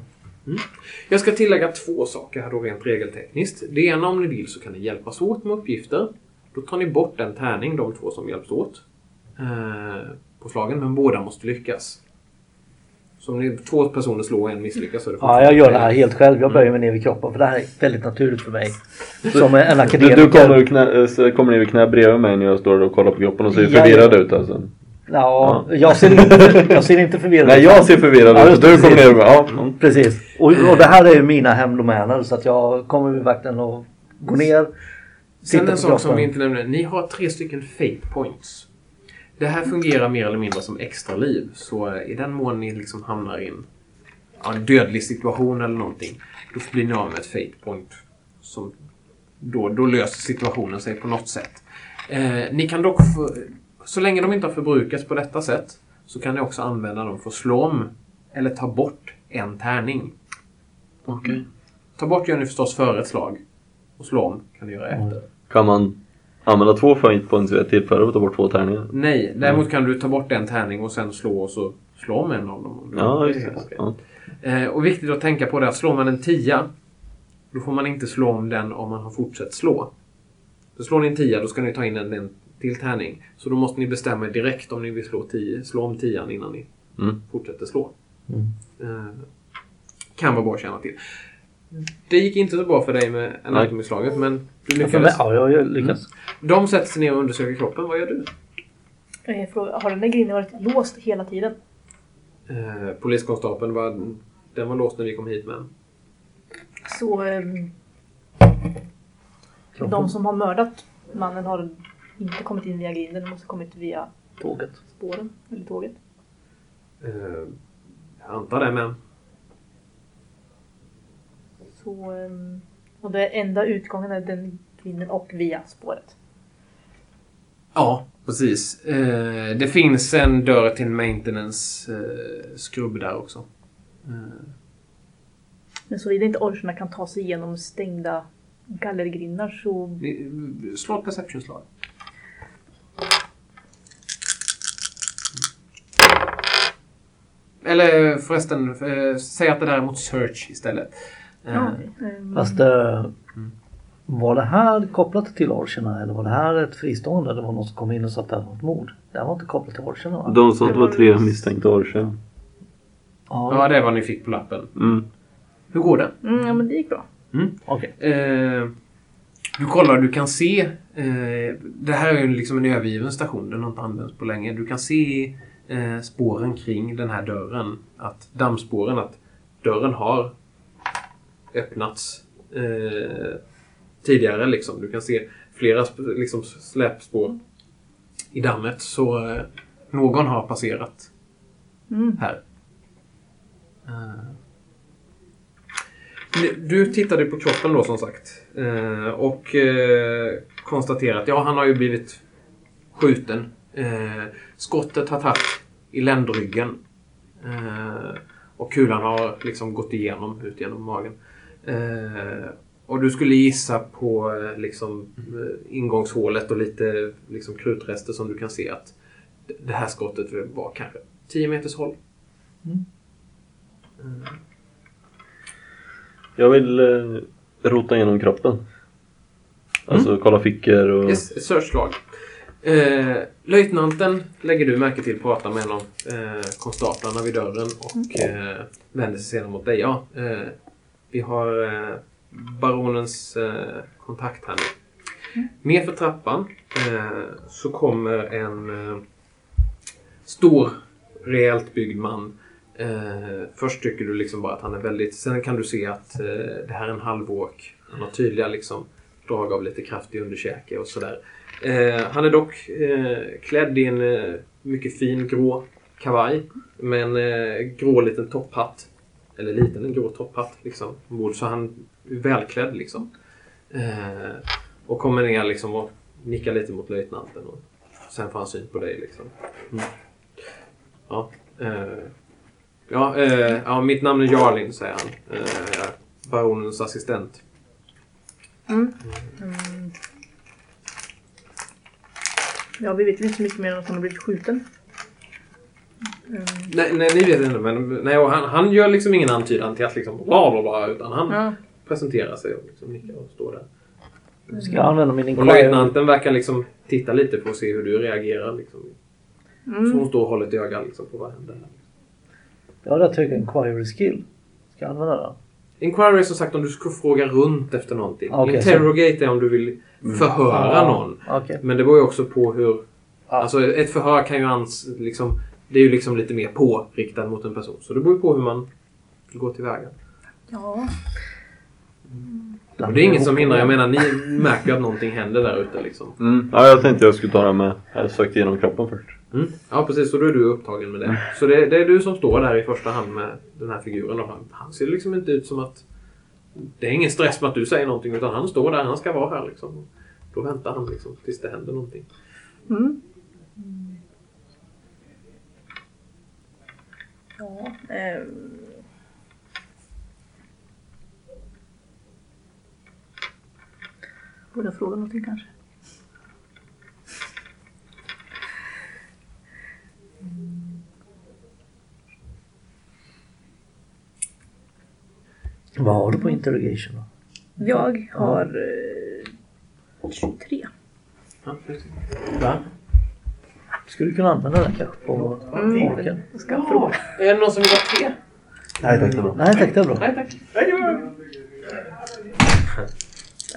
Jag ska tillägga två saker här då rent regeltekniskt. Det ena om ni vill så kan ni hjälpas åt med uppgifter. Då tar ni bort en tärning, de två som hjälps åt. Eh, på slagen, men båda måste lyckas. Så om ni, två personer slår och en misslyckas så är det Ja, jag gör det här helt själv. Jag böjer mig ner vid kroppen för det här är väldigt naturligt för mig. Som en Du, akademiker. du kommer, knä, så kommer ner vid knä bredvid mig när jag står och kollar på kroppen och ser Ja, förvirrad ja. ut alltså. Ja, jag ser inte, jag ser inte förvirrad Nej, ut. jag ser förvirrad Ja, ut. just Du precis. kommer ner och bara, ja. Precis. Och, och det här är ju mina hemdomäner så att jag kommer vid vakten och går ner. Sen en sak som vi inte nämnde. Ni har tre stycken fate points. Det här fungerar mer eller mindre som extra liv. Så eh, i den mån ni liksom hamnar i en, ja, en dödlig situation eller någonting. Då blir ni av med ett fate point. Som då, då löser situationen sig på något sätt. Eh, ni kan dock, få, så länge de inte har förbrukats på detta sätt, så kan ni också använda dem för att slå om eller ta bort en tärning. Okej. Ta bort gör ni förstås före ett slag. Och slå om kan ni göra efter. Kan man använda två fate points vid ett tillfälle och ta bort två tärningar? Nej, däremot kan du ta bort en tärning och sen slå och så slå om en av dem. Ja, är just det. Ja. Eh, och viktigt att tänka på det att slår man en tia då får man inte slå om den om man har fortsatt slå. Så slår ni en tia då ska ni ta in en, en till tärning. Så då måste ni bestämma er direkt om ni vill slå, tio, slå om tian innan ni Mm. fortsätter slå. Mm. Eh, kan vara bra att känna till. Det gick inte så bra för dig med anatomy-slaget men du lyckades. ja, jag jag lyckas. De sätter sig ner och undersöker kroppen. Vad gör du? Har den där grinden varit låst hela tiden? Eh, poliskonstapeln var, den var låst när vi kom hit med. Så ehm, de som har mördat mannen har inte kommit in via grinden. De måste ha kommit via Tåget. spåren eller tåget. Eh, jag antar det men. Så, ehm, och det enda utgången är den grinden och via spåret. Ja, precis. Eh, det finns en dörr till en maintenance eh, där också. Eh, Men såvida inte orcherna kan ta sig igenom stängda gallergrindar så... slå ett perception-slag. Eller förresten, eh, säg att det där är mot search istället. Ja, ehm, Fast eh, var det här kopplat till orcherna eller var det här ett fristående? Det var någon som kom in och sa att det var ett mord. Det här var inte kopplat till orcherna va? De sa att det var tre misstänkta orcher. Ja, det är vad ni fick på lappen. Mm. Hur går det? Mm, ja, men det gick bra. Okej. Eh, du kollar, du kan se. Eh, det här är ju liksom en övergiven station. Den har inte använts på länge. Du kan se eh, spåren kring den här dörren. Att dammspåren, att dörren har öppnats eh, tidigare. Liksom. Du kan se flera liksom, släpspår i dammet. Så eh, någon har passerat Mm. här. Eh, du tittade på kroppen då som sagt. eh, Och eh, konstaterat, ja han har ju blivit skjuten. Eh, Skottet har tagit i ländryggen. Och kulan har liksom gått igenom, ut genom magen. Eh, Och du skulle gissa på eh, liksom eh, ingångshålet och lite liksom krutrester som du kan se att det här skottet var kanske 10 meters håll. Jag vill eh, rota igenom kroppen. Alltså kolla fickor och... Yes, ett searchslag. Eh, löjtnanten lägger du märke till pratar med en av eh, konstaplarna vid dörren och eh, vänder sig sedan mot dig. Ja, eh, vi har eh, baronens eh, kontakt här nu. Nerför trappan eh, så kommer en eh, stor, rejält byggd man. Eh, först tycker du liksom bara att han är väldigt... Sen kan du se att eh, det här är en halvåk. Han har tydliga liksom, drag av lite kraftig underkäke och sådär. Han är dock klädd i en mycket fin grå kavaj med en grå liten topphatt. Eller liten, en grå topphatt liksom. ombord. Så han är välklädd liksom. Eh, och kommer ner liksom och nickar lite mot löjtnanten. Och sen får han syn på dig liksom. Mm. Ja. Eh, Ja, eh, ja, mitt namn är Jarlin, säger han. Eh, jag är baronens assistent. Mm. Mm. Ja, vi vet inte så mycket mer än att han har blivit skjuten. Mm. Nej, nej, ni vet inte. Men nej, och han, han gör liksom ingen antydan till att liksom bla bla bla. Utan han Ja. presenterar sig och liksom nickar och står där. Ska jag använda min Och inquiry? löjtnanten verkar liksom titta lite på att se hur du reagerar. Liksom. Så Mm. hon står och håller ett öga liksom, på vad händer. här. Jag har rätt hög inquiry skill. Ska jag använda den? Inquiry är som sagt om du ska fråga runt efter någonting. Okej, Interrogate är om du vill förhöra Ja, någon. Okej. Men det beror ju också på hur... Ja. Alltså ett förhör kan ju ans... Liksom, det är ju liksom lite mer påriktat mot en person. Så det beror ju på hur man går tillväga. Ja. Och det är inget som hindrar. Jag menar, ni märker att någonting händer där ute liksom. Mm. Ja, jag tänkte jag skulle ta det med. Jag hade sökt igenom kroppen först. Mm. Ja, precis. Så då är du upptagen med det. Så det, det är du som står där i första hand med den här figuren. Och han, han ser liksom inte ut som att... Det är ingen stress med att du säger någonting. Utan han står där. Han ska vara här liksom. Då väntar han liksom tills det händer någonting. Mm. Ja. ehm. Borde jag fråga någonting kanske? Vad har du på interrogation då? Jag har eh, 23. Ja, precis. Skulle du kunna använda den kanske på Mm. orken? Jag ska fråga. Är det någon som vill ha te? Nej tack, det är bra. Nej tack, det är bra. Nej tack.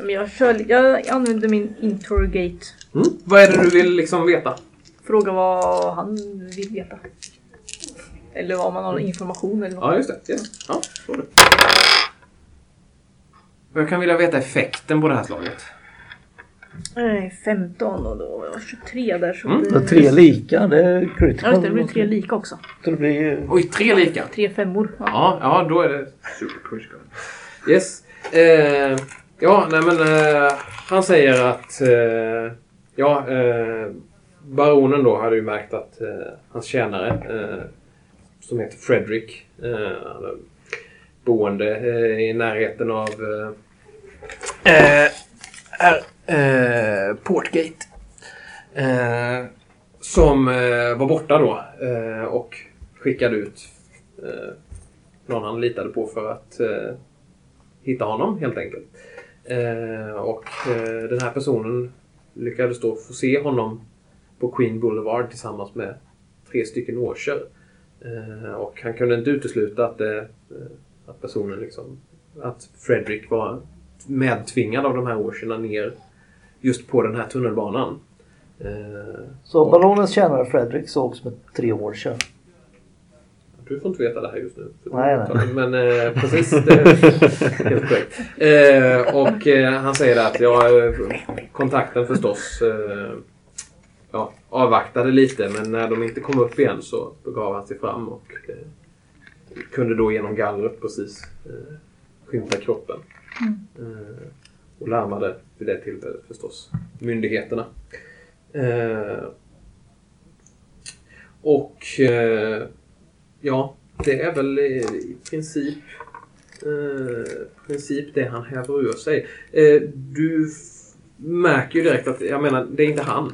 Men jag, kör, jag använder min interrogate. Mm. Vad är det du vill liksom veta? Fråga vad han vill veta. Eller om man har information eller något. Ja, just det. Yes. Ja, så det. Jag kan vilja veta effekten på det här slaget. Nej, 15 och då var jag 23 där så Mm. det... Tre lika, det är Ja, critical. just det, det blir tre lika också. Så det blir... Oj, tre lika. Tre femmor. Ja. Ja, ja då är det super Yes. Eh, ja, nej men eh, han säger att eh, ja, eh, baronen då hade ju märkt att eh, hans tjänare eh, som heter Fredrik eh, han är boende eh, i närheten av eh, eh, eh, Portgate. Eh, som eh, var borta då eh, och skickade ut eh, någon han litade på för att eh, hitta honom helt enkelt. Eh, och eh, den här personen lyckades då få se honom på Queen Boulevard tillsammans med tre stycken orcher. Eh, och han kunde inte utesluta att, eh, att personen liksom, att Fredrik var medtvingad av de här orcherna ner just på den här tunnelbanan. Eh, Så baronens tjänare Fredrik sågs med tre år sedan. Du får inte veta det här just nu. Nej, nej. Men eh, precis. Det är helt korrekt. Eh, och eh, han säger att ja, eh, kontakten förstås eh, ja, avvaktade lite men när de inte kom upp igen så begav han sig fram och eh, kunde då genom gallret precis eh, skymta kroppen. Eh, och larmade vid det tillfället förstås myndigheterna. Eh, och eh, Ja, det är väl i, i princip, eh, princip det han häver ur sig. Eh, du märker ju direkt att, jag menar, det är inte han.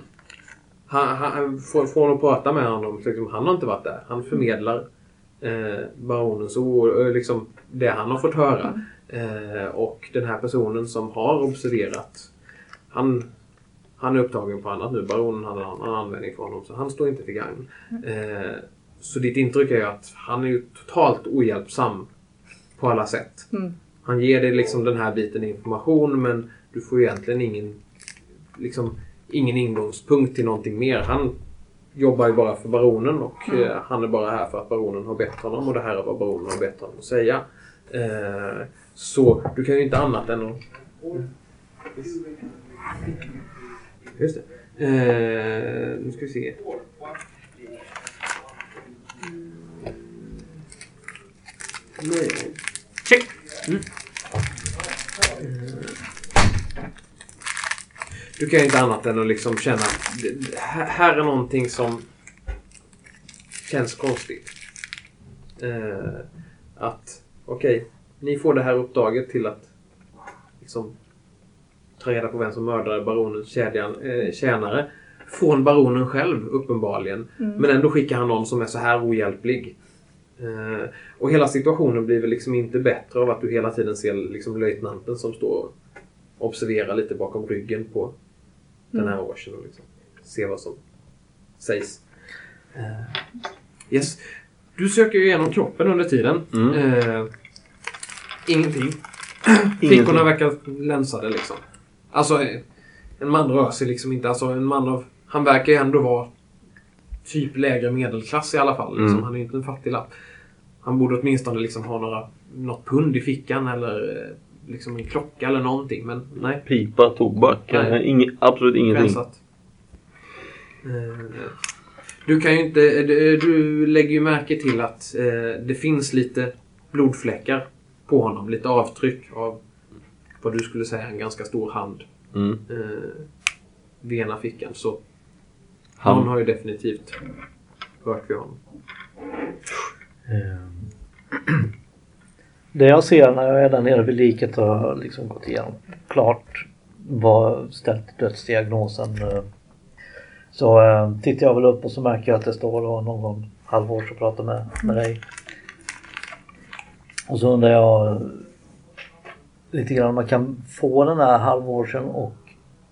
Han, han från, att prata med honom, typ så liksom, han har inte varit där. Han förmedlar eh, baronens ord, eh, liksom det han har fått höra. Mm. Eh, och den här personen som har observerat, han, han är upptagen på annat nu. Baronen hade en annan användning för honom, så han står inte till gagn. Eh, så ditt intryck är att han är ju totalt ohjälpsam på alla sätt. Mm. Han ger dig liksom den här biten information men du får egentligen ingen, liksom, ingen ingångspunkt till någonting mer. Han jobbar ju bara för baronen och eh, han är bara här för att baronen har bett honom och det här är vad baronen har bett honom att säga. Eh, så du kan ju inte annat än att... Just det. Eh, nu ska vi se. Nej. Check! Mm. Du kan ju inte annat än att liksom känna att det- här är någonting som känns konstigt. Eh, att okej, ni får det här uppdraget till att liksom ta reda på vem som mördade baronens kedjan, eh, tjänare. Från baronen själv uppenbarligen. Men ändå skickar han någon som är så här ohjälplig. Eh, och hela situationen blir väl liksom inte bättre av att du hela tiden ser liksom löjtnanten som står och observerar lite bakom ryggen på den här årsgen och liksom ser vad som sägs. Eh, yes. Du söker ju igenom kroppen under tiden. Eh, ingenting. Fickorna verkar länsade liksom. Alltså, en man rör sig liksom inte. Alltså, en man av... Han verkar ju ändå vara typ lägre medelklass i alla fall. Liksom. Han är ju inte en fattig lapp. Han borde åtminstone liksom ha några, något pund i fickan eller eh, liksom en klocka eller någonting. Men nej. Pipa, tobak, Nej. eh, ing, absolut ingenting. Rensat. Eh, Du kan ju inte... Du, lägger ju märke till att det finns lite blodfläckar på honom. Lite avtryck av vad du skulle säga en ganska stor hand Mm. eh, vid ena fickan. Så Han- någon har ju definitivt rört vid honom. Det jag ser när jag är där nere vid liket har liksom gått igenom klart vad ställt dödsdiagnosen. eh. Så eh, tittar jag väl upp och så märker jag att det står då någon halvår och pratar med, med dig. Och så undrar jag lite grann om man kan få den här halvårsen och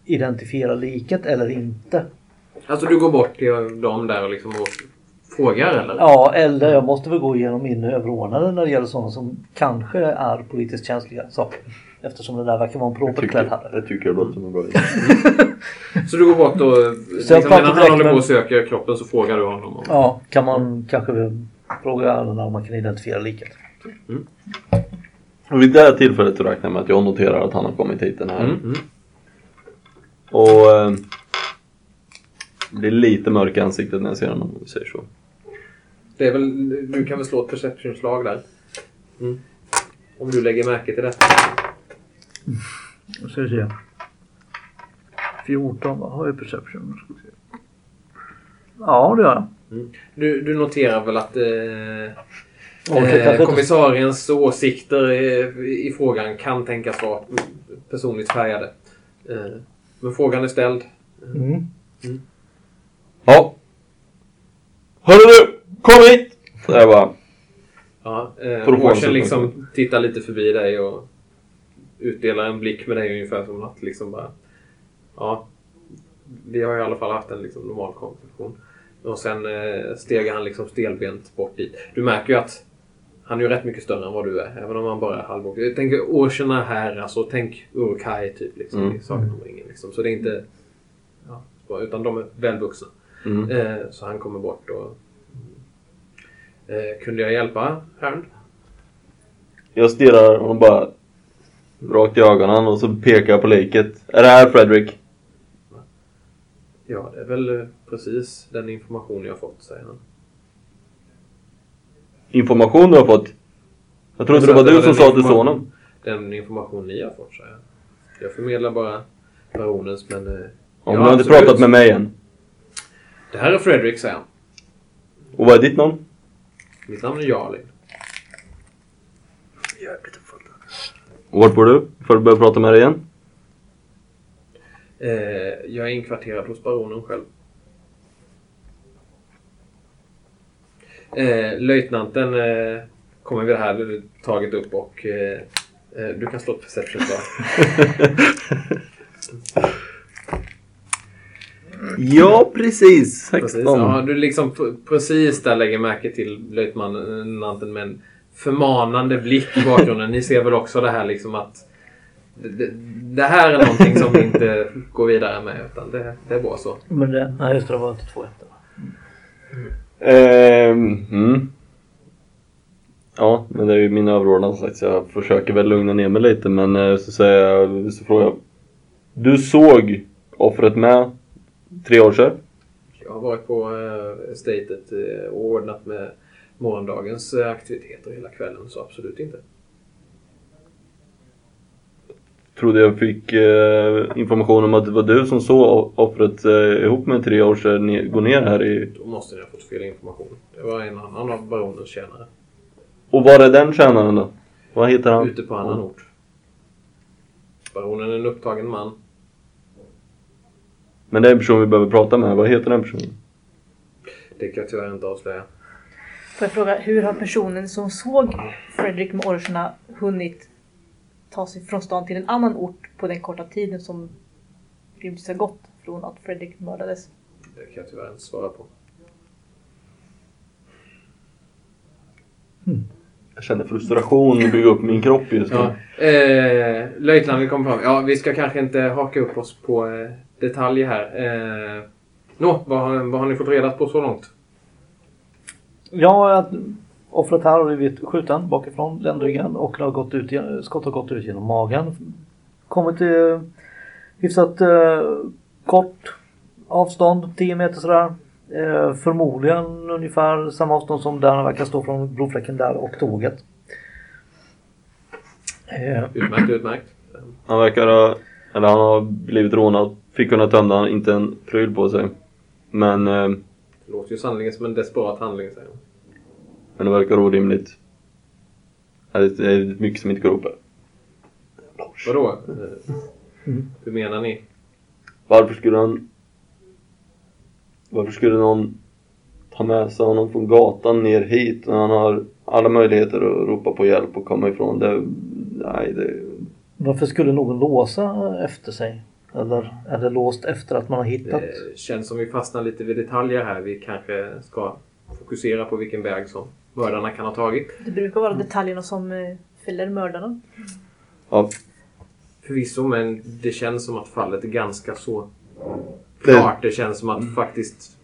identifiera liket eller inte. Alltså du går bort till dem där och, liksom och frågar eller? Ja, eller jag måste väl gå igenom min överordnade när det gäller sådana som kanske är politiskt känsliga saker. Eftersom det där verkar vara en properklädd herre. Det tycker jag låter som en bra idé. Så du går bort och liksom, medan han håller på och söker kroppen så frågar du honom. Om, Ja, kan man kanske fråga om man kan identifiera liket. Och vid det här tillfället räknar jag med att jag noterar att han har kommit hit den här. Mm, mm. Och eh, blir lite mörk i ansiktet när jag ser honom om vi säger så. Det är väl, du kan väl slå ett perception-slag där. Mm. Om du lägger märke till detta. Då ska vi se. 14, vad har jag perception? Ja, det gör jag. Du, du noterar väl att eh, eh, inte- kommissariens åsikter i, i frågan kan tänkas vara personligt färgade. Eh, men frågan är ställd. Mm. Ja. Hörru du! Kom hit! Så jag bara. Ja, För eh, att få en Åsen sån- liksom tittar lite förbi dig och utdelar en blick med dig ungefär som att liksom bara... Ja, vi har i alla fall haft en liksom normal konversation. Och sen eh, stegar han liksom stelbent bort dit. Du märker ju att han är ju rätt mycket större än vad du är. Även om han bara är halvåk. Jag tänker Ocean är här, alltså tänk Urkai typ. Liksom, Mm. i Sagan om ringen. Liksom. Så det är inte... Ja, utan de är välvuxna. Mm. Eh, så han kommer bort och... Eh, kunde jag hjälpa Härn? Jag stirrar honom bara rakt i ögonen och så pekar jag på liket. Är det här Fredrik? Ja, det är väl eh, precis den information jag fått, säger han. Information du har fått? Jag trodde det var du som sa till sonen. Den information ni har fått, säger jag. Jag förmedlar bara baronens, men... Eh, Om ja, du har inte absolut. pratat med mig än. Det här är Fredrik, säger han. Och vad är ditt namn? Mitt namn är Jarlin. Och vart bor du? För att börja prata med dig igen? Eh, jag är inkvarterad hos baronen själv. Eh, löjtnanten eh, kommer vid det här taget upp och eh, eh, du kan slå ett perception slag. Ja, precis. 16. Precis, ja, du liksom precis där lägger märke till löjtnanten med en förmanande blick i bakgrunden. Ni ser väl också det här liksom att det, det, här är någonting som vi inte går vidare med utan det, det är bara så. Men det, nej just det, det var inte två ettor. Ehm, mm. Ja, men det är ju min överordnade som sagt så jag försöker väl lugna ner mig lite men eh, så säger jag, så frågar jag. Du såg offret med tre år sedan? Jag har varit på eh, estatet eh, och ordnat med morgondagens eh, aktiviteter hela kvällen så absolut inte. Trodde jag fick eh, information om att det var du som såg offret eh, ihop med tre år sedan gå ner här i... Då måste ni ha fått fel information. Det var en annan av baronens tjänare. Och var är den tjänaren då? Vad heter han? Ute på annan ort. Baronen är en upptagen man. Men det är en person vi behöver prata med. Vad heter den personen? Det kan jag tyvärr inte avslöja. Får jag fråga, hur har personen som såg Fredrik med orcherna hunnit ta sig från stan till en annan ort på den korta tiden som rimligtvis har gått från att Fredrik mördades? Det kan jag tyvärr inte svara på. Jag känner frustration bygga upp min kropp just nu. Ja. Eh, löjtnanten kommer fram. Ja, vi ska kanske inte haka upp oss på eh, detaljer här. Eh, Nå, vad, har- vad har ni fått reda på så långt? Ja, att offret här har blivit skjuten bakifrån ländryggen och har gått ut, skott har gått ut genom magen. Kommit till hyfsat eh, kort avstånd, 10 meter sådär. Eh, förmodligen ungefär samma avstånd som där han verkar stå från blodfläcken där och tåget. Eh, Utmärkt, utmärkt. Han verkar ha... Eller han har blivit rånad. Fickorna tömda, inte en pryl på sig. Men... Eh, Det låter ju sannoliken som en desperat handling, säger hon. Men det verkar orimligt. Det är mycket som inte går ihop här. Vadå? Eh, Hur menar ni? Varför skulle han... Varför skulle någon ta med sig honom från gatan ner hit när han har alla möjligheter att ropa på hjälp och komma ifrån det? Nej, det... varför skulle någon låsa efter sig? Eller är det låst efter att man har hittat? Det känns som vi fastnar lite vid detaljer här. Vi kanske ska fokusera på vilken väg som mördarna kan ha tagit. Det brukar vara detaljerna som eh, fäller mördarna. Ja, Förvisso, men det känns som att fallet är ganska så Det- klart. Det känns som att faktiskt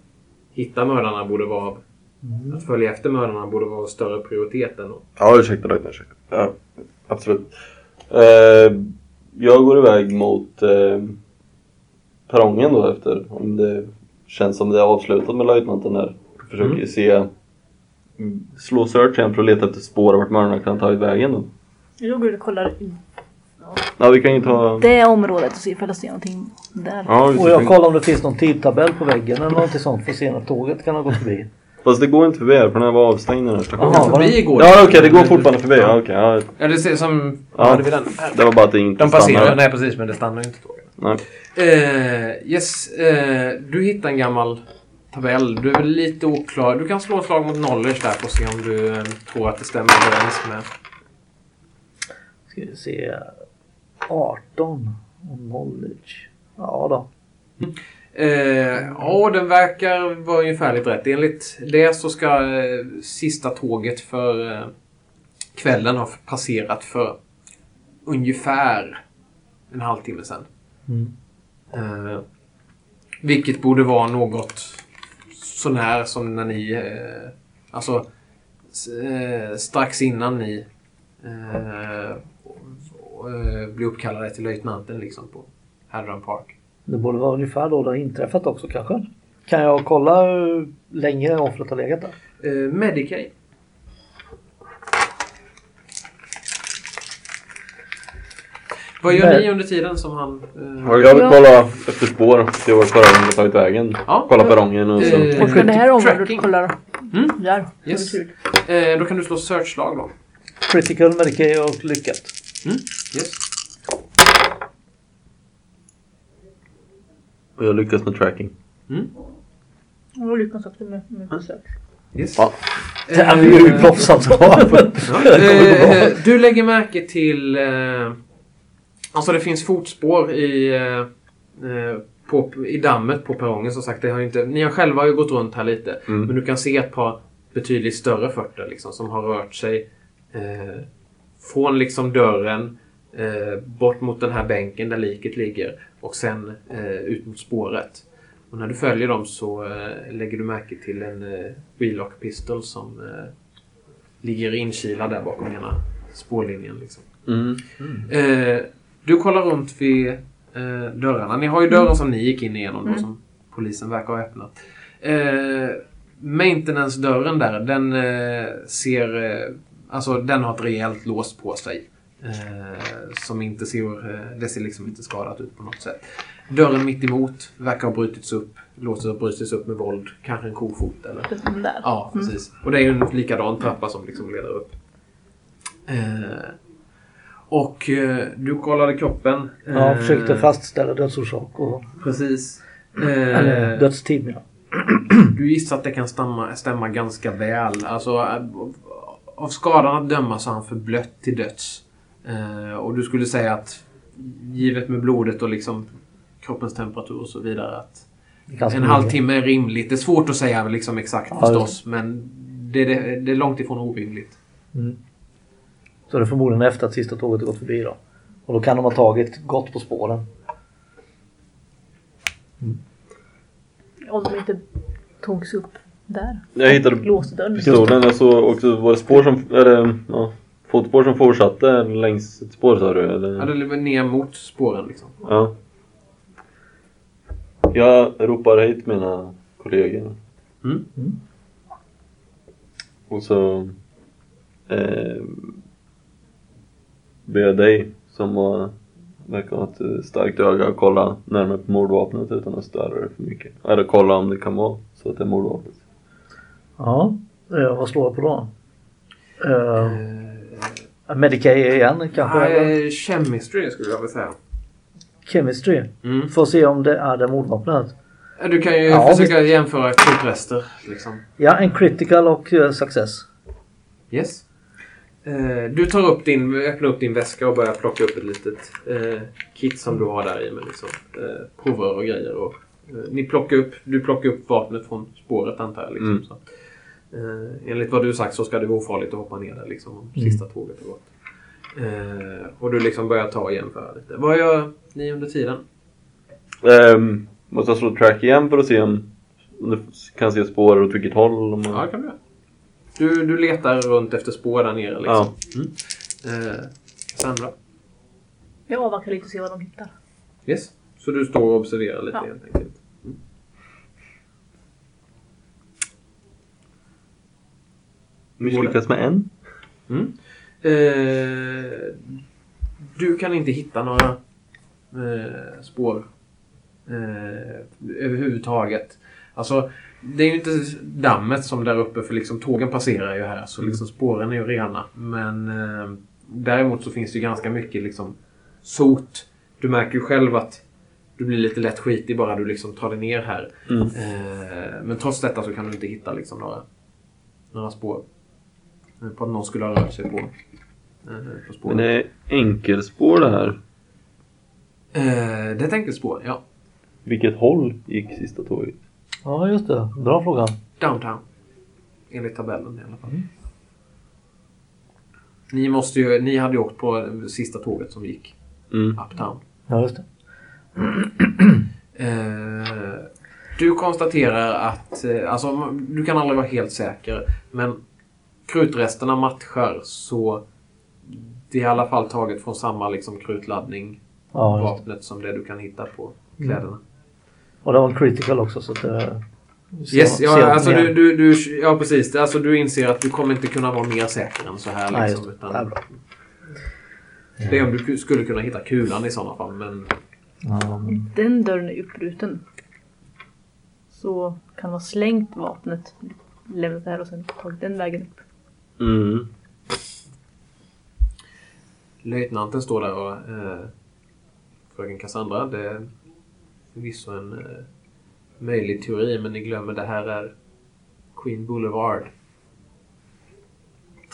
hitta mördarna borde vara av... Att följa efter mördarna borde vara större prioritet än att... ja ursäkta löjtnant. ursäkta. Ja, absolut. Eh, jag går iväg mot eh, perrongen då efter om det känns som det är avslutat med löjtnanten där. Försöker Mm. se mm, slå search igen för att leta efter spår av vart mördarna kan ha tagit vägen då. Jag går ut och kollar i Ja, vi kan ju ta... det området och se ifall jag ser någonting där. Ja, Och jag kollar om det finns någon tidtabell på väggen eller någonting sånt för att se när tåget kan ha gått förbi. Fast det går inte förbi här för den här var avstängd den här stationen. Jaha, det- Förbi går Ja okej, det går fortfarande förbi. Ja, okej, ja, Ja, det ser som... Ja. Ja, det den. det var bara att det inte De passerar, nej precis, men det stannar ju inte tåget. Nej. Eh, yes, eh, du hittar en gammal tabell. Du är väl lite oklar. Du kan slå ett slag mot knowledge där för att se om du eh, tror att det stämmer överens med... Ska vi se. 18 och knowledge. Ja då. Eh, ja, den verkar vara ungefärligt rätt. Enligt det så ska eh, sista tåget för eh, kvällen ha passerat för ungefär en halvtimme sedan. Mm. Eh, vilket borde vara något sånär som när ni... Eh, alltså eh, strax innan ni eh, eh, blev uppkallade till löjtnanten liksom på Hadron Park. Det borde vara ungefär då det har inträffat också kanske. Kan jag kolla hur länge offret har legat där? Eh, Medicaid. Vad gör Nej. ni under tiden som han... Eh, Ja, Jag vill kolla efter spår. Se vart föraren har tagit vägen. Ja. Kolla perrongen och så. Eh, Och det här området kollar Mm. där. Yes. Det eh, då kan du slå search-slag då. Critical, Medicaid och lyckat. Mm. Yes. Och jag lyckas med tracking. Och då lyckas också med, med besök. yes. Ja. Det här är ju proffsat. Eh, du lägger märke till... Eh, alltså det finns fotspår i, eh, eh, på, i dammet på perrongen som sagt. Det har inte, ni har själva ju gått runt här lite. Mm. Men du kan se ett par betydligt större fötter liksom, som har rört sig eh, från liksom dörren eh, bort mot den här bänken där liket ligger och sen eh, ut mot spåret. Och när du följer dem så lägger du märke till en eh, wheelock pistol som ligger inkilad där bakom ena spårlinjen. Liksom. Mm. Eh, du kollar runt vid eh, dörrarna. Ni har ju dörren som ni gick in igenom då, som polisen verkar ha öppnat. Eh, Maintenance-dörren där, den eh, ser... Eh, alltså den har ett rejält lås på sig. Eh, som inte ser... Eh, det ser liksom inte skadat ut på något sätt. Dörren mitt emot verkar ha brutits upp. Låset har brutits upp med våld. Kanske en kofot eller... Den där. Ja, precis. Och det är ju en likadan trappa som liksom leder upp. Eh, och eh, du kollade kroppen. Ja, Eh, försökte fastställa dödsorsak och Precis. eller Eh, dödstid. menar du gissar att det kan stämma, stämma ganska väl. Alltså, eh, av skadan att döma så är han förblött till döds. Eh, och du skulle säga att givet med blodet och liksom kroppens temperatur och så vidare att en halvtimme är rimligt. Det är svårt att säga liksom exakt Ja, förstås. Men det, det, det är långt ifrån orimligt. Mm. Så det är förmodligen efter att sista tåget har gått förbi då. Och då kan de ha tagit gått på spåren. Om de inte togs upp där. Jag hittade pistolen och så också var det spår som, eller ja, fotspår som fortsatte längs ett spår sa du eller? Ja, det var ner mot spåren liksom. Ja. Jag ropar hit mina kollegor. Mm. Och så eh, ber dig som var, verkar ha ett eh, starkt öga att kolla närmare på mordvapnet utan att störa det för mycket. Eller kolla om det kan vara så att det är mordvapnet. Ja, eh, vad slår jag på då? Uh, Medicaid igen kanske? Eh, chemistry skulle jag vilja säga. Chemistry. Mm. Får se om det är det mordvapnet. Du kan ju Ja, försöka jämföra kroprester. Liksom. Ja, en critical och eh, success. Yes. Eh, du tar upp din, öppnar upp din väska och börjar plocka upp ett litet eh, kit som du har där i med liksom, eh, provrör och grejer. Och, eh, ni plockar upp, du plockar upp vapnet från spåret antar jag. Liksom, Mm. så. Eh, enligt vad du sagt så ska det vara ofarligt att hoppa ner där liksom, om sista tåget har gått. Och du liksom börjar ta och jämföra lite. Vad gör ni under tiden? Ehm, måste jag slå track igen för att se om, om du kan se spår åt vilket håll? Man... Ja, det kan du göra. Du, du letar runt efter spår där nere liksom. Mm. Eh, Sandra? Jag avvaktar lite och ser vad de hittar. Yes. Så du står och observerar lite Ja. helt enkelt. Misslyckas med en? Mm. Eh, du kan inte hitta några eh, spår eh, överhuvudtaget. Alltså, det är ju inte dammet som där uppe för liksom tågen passerar ju här så liksom spåren är ju rena. Men eh, däremot så finns det ju ganska mycket liksom sot. Du märker ju själv att du blir lite lätt skitig bara du liksom tar dig ner här. Mm. Eh, men trots detta så kan du inte hitta liksom några, några spår. eh, På att någon skulle ha rört sig på, eh, på spåren. Men det är enkelspår det här. Eh, det är ett enkelspår, ja. Vilket håll gick sista tåget? Ja, just det. Bra fråga. Downtown. Enligt tabellen i alla fall. Ni, måste ju, ni hade ju åkt på sista tåget som gick Mm. uptown. Ja, just det. Eh, du konstaterar att, eh, alltså du kan aldrig vara helt säker, men krutresterna matchar så det är i alla fall taget från samma liksom krutladdning, Ja, vapnet, som det du kan hitta på kläderna. Och det var en critical också så att det... Yes, ser- ja, ser alltså du, du, du, ja precis. Alltså du inser att du kommer inte kunna vara mer säker än så här. Nej, Liksom, just det. utan Det är bra. det är om du skulle kunna hitta kulan i sådana fall. Men Ja, men- Den dörren är uppbruten. Så kan man ha slängt vapnet, lämnat det här och sen tagit den vägen upp. Mm. löjtnanten står där och eh, fröken Cassandra. Det förvisso en eh, möjlig teori men ni glömmer det här är Queen Boulevard.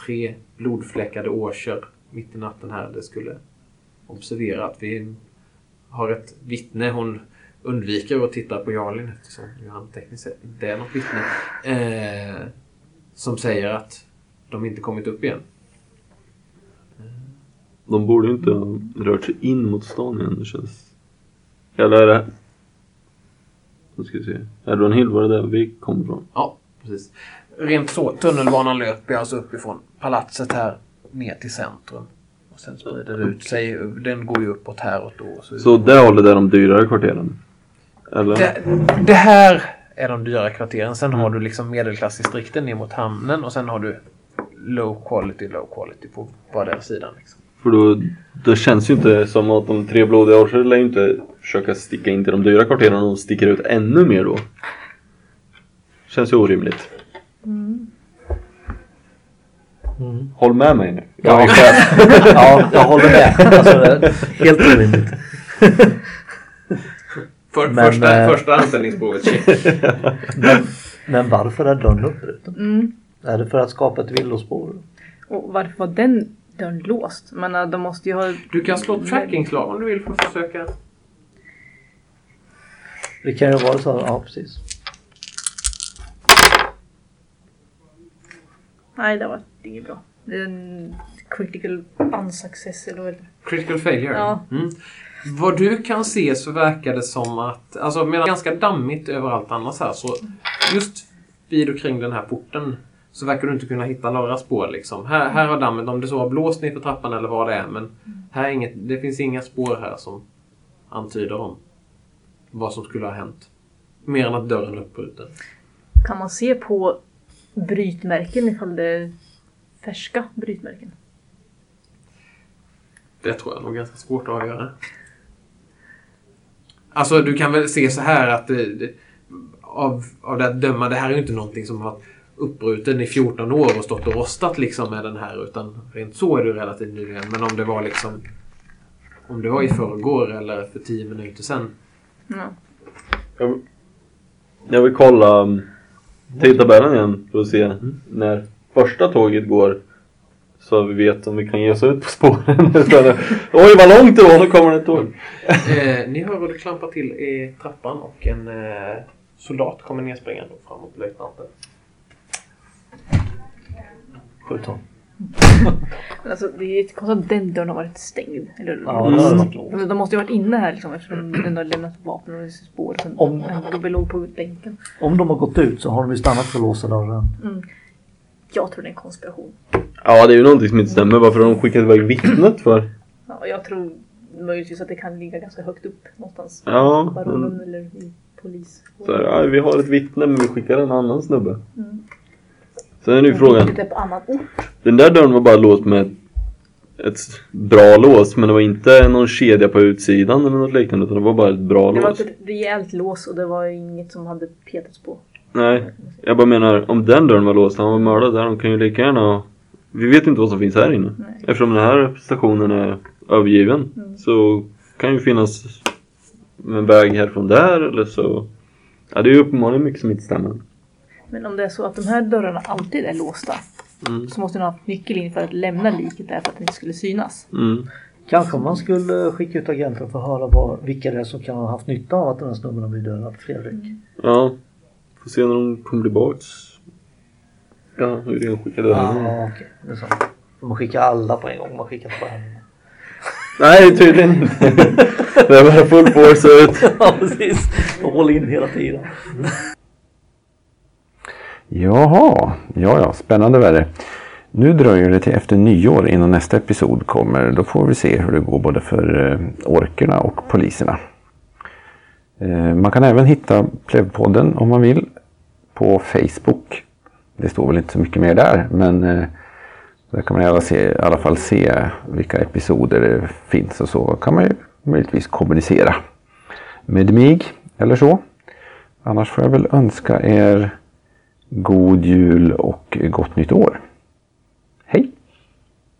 Tre blodfläckade årsor mitt i natten här. Det skulle observera att vi har ett vittne. Hon undviker att titta på Jarlin eftersom han tekniskt sett inte är något vittne. Eh, som säger att de inte kommit upp igen. De borde inte ha rört sig in mot stan igen. Det känns... Eller är det... Nu ska vi se. Edwin Hill var det där vi kom ifrån. Ja, precis. Rent så, tunnelbanan löper alltså uppifrån palatset här ner till centrum. Och sen sprider det ut sig. Den går ju uppåt här och då. Så Så det hållet är de dyrare kvarteren? Eller? det, det här är de dyra kvarteren. Sen har du liksom medelklassdistrikten ner mot hamnen och sen har du low quality, low quality på vardera sidan. Liksom. För då, då känns ju inte som att de tre blodiga orcher lär ju inte försöka sticka in till de dyra kvarteren och de sticker ut ännu mer då. Känns ju orimligt. Håll med mig nu. Ja. Jag. Ja, jag håller med. Alltså, det helt orimligt. För, Men, första, eh, första anställningsprovet, check. Men, men varför är dörren uppbruten? Mm. Är det för att skapa ett villospår? Och varför var den dörren låst? Men äh, de måste ju ha... Du kan slå trackingslag om du vill för att försöka. Det kan ju vara så. Ja, precis. Nej, det var inget bra. Det är en critical unsuccess eller vad Critical failure. Ja. Mm. Vad du kan se så verkar det som att, alltså medan det är ganska dammigt överallt annars här så just vid och kring den här porten så verkar du inte kunna hitta några spår liksom. Här, här har dammet, om det så har blåst ner för trappan eller vad det är, men här är inget, det finns inga spår här som antyder om vad som skulle ha hänt. Mer än att dörren är uppbruten. Kan man se på brytmärken ifall det är färska brytmärken? Det tror jag nog är ganska svårt att avgöra. Alltså du kan väl se så här att av, av det att döma, det här är ju inte någonting som har uppbruten i 14 år och stått och rostat liksom med den här utan rent så är det ju relativt nyligen. Men om det var liksom om det var i förrgår eller för 10 minuter sedan. Ja. Jag, jag vill kolla um, tidtabellen igen för att se när första tåget går. Så vi vet om vi kan ge oss ut på spåren. Oj vad långt det var, nu kommer det ett tåg. Eh, ni hör hur det klampar till i trappan och en eh, soldat kommer nerspringande framåt löjtnanten. Honom. Men alltså, det är ju konstigt att den dörren har varit stängd. Eller, Ja, det har varit lågt. de, de måste ju ha varit inne här liksom, eftersom den har lämnat vapen och spår. Sen Om- vi låg på bänken. Om de har gått ut så har de ju stannat för att låsa dörren. Jag tror det är en konspiration. Ja det är ju någonting som inte stämmer. Varför har de skickat iväg vittnet för? Ja, och jag tror möjligtvis att det kan ligga ganska högt upp någonstans. Ja. Baronen men- eller polis. Så här, ja, vi har ett vittne men vi skickar en annan snubbe. Mm. Sen är nu frågan. På annan ort. Den där dörren var bara låst med ett, bra lås men det var inte någon kedja på utsidan eller något liknande utan det var bara ett bra Det var lås. ett rejält lås och det var inget som hade petats på. Nej, jag bara menar om den dörren var låst, han var mördad där, de kan ju lika gärna Vi vet inte vad som finns här inne. Nej. Eftersom den här stationen är övergiven Mm. så kan ju finnas en väg härifrån där eller så Ja det är ju uppenbarligen mycket som inte stämmer. Men om det är så att de här dörrarna alltid är låsta Mm. så måste ni ha haft nyckel in för att lämna liket där för att det inte skulle synas. Mm. Kanske man skulle skicka ut agenter för att höra vad, vilka det är som kan ha haft nytta av att den här snubben har blivit dödad. Fredrik. Ja, får se när de kommer tillbaks. Ja, hur det skickade Ja, den. okej. Det är sant. Man skickar alla på en gång. Man skickar inte bara en. Nej, tydligen inte. Det är bara full force ut. ja, precis. Håll in hela tiden. Jaha, ja ja, spännande värre. Nu dröjer det till efter nyår innan nästa episod kommer. Då får vi se hur det går både för eh, orkerna och poliserna. Eh, man kan även hitta Plevpodden om man vill på Facebook. Det står väl inte så mycket mer där men eh, där kan man i alla, se, i alla fall se vilka episoder det finns och så kan man ju möjligtvis kommunicera med mig eller så. Annars får jag väl önska er god jul och gott nytt år.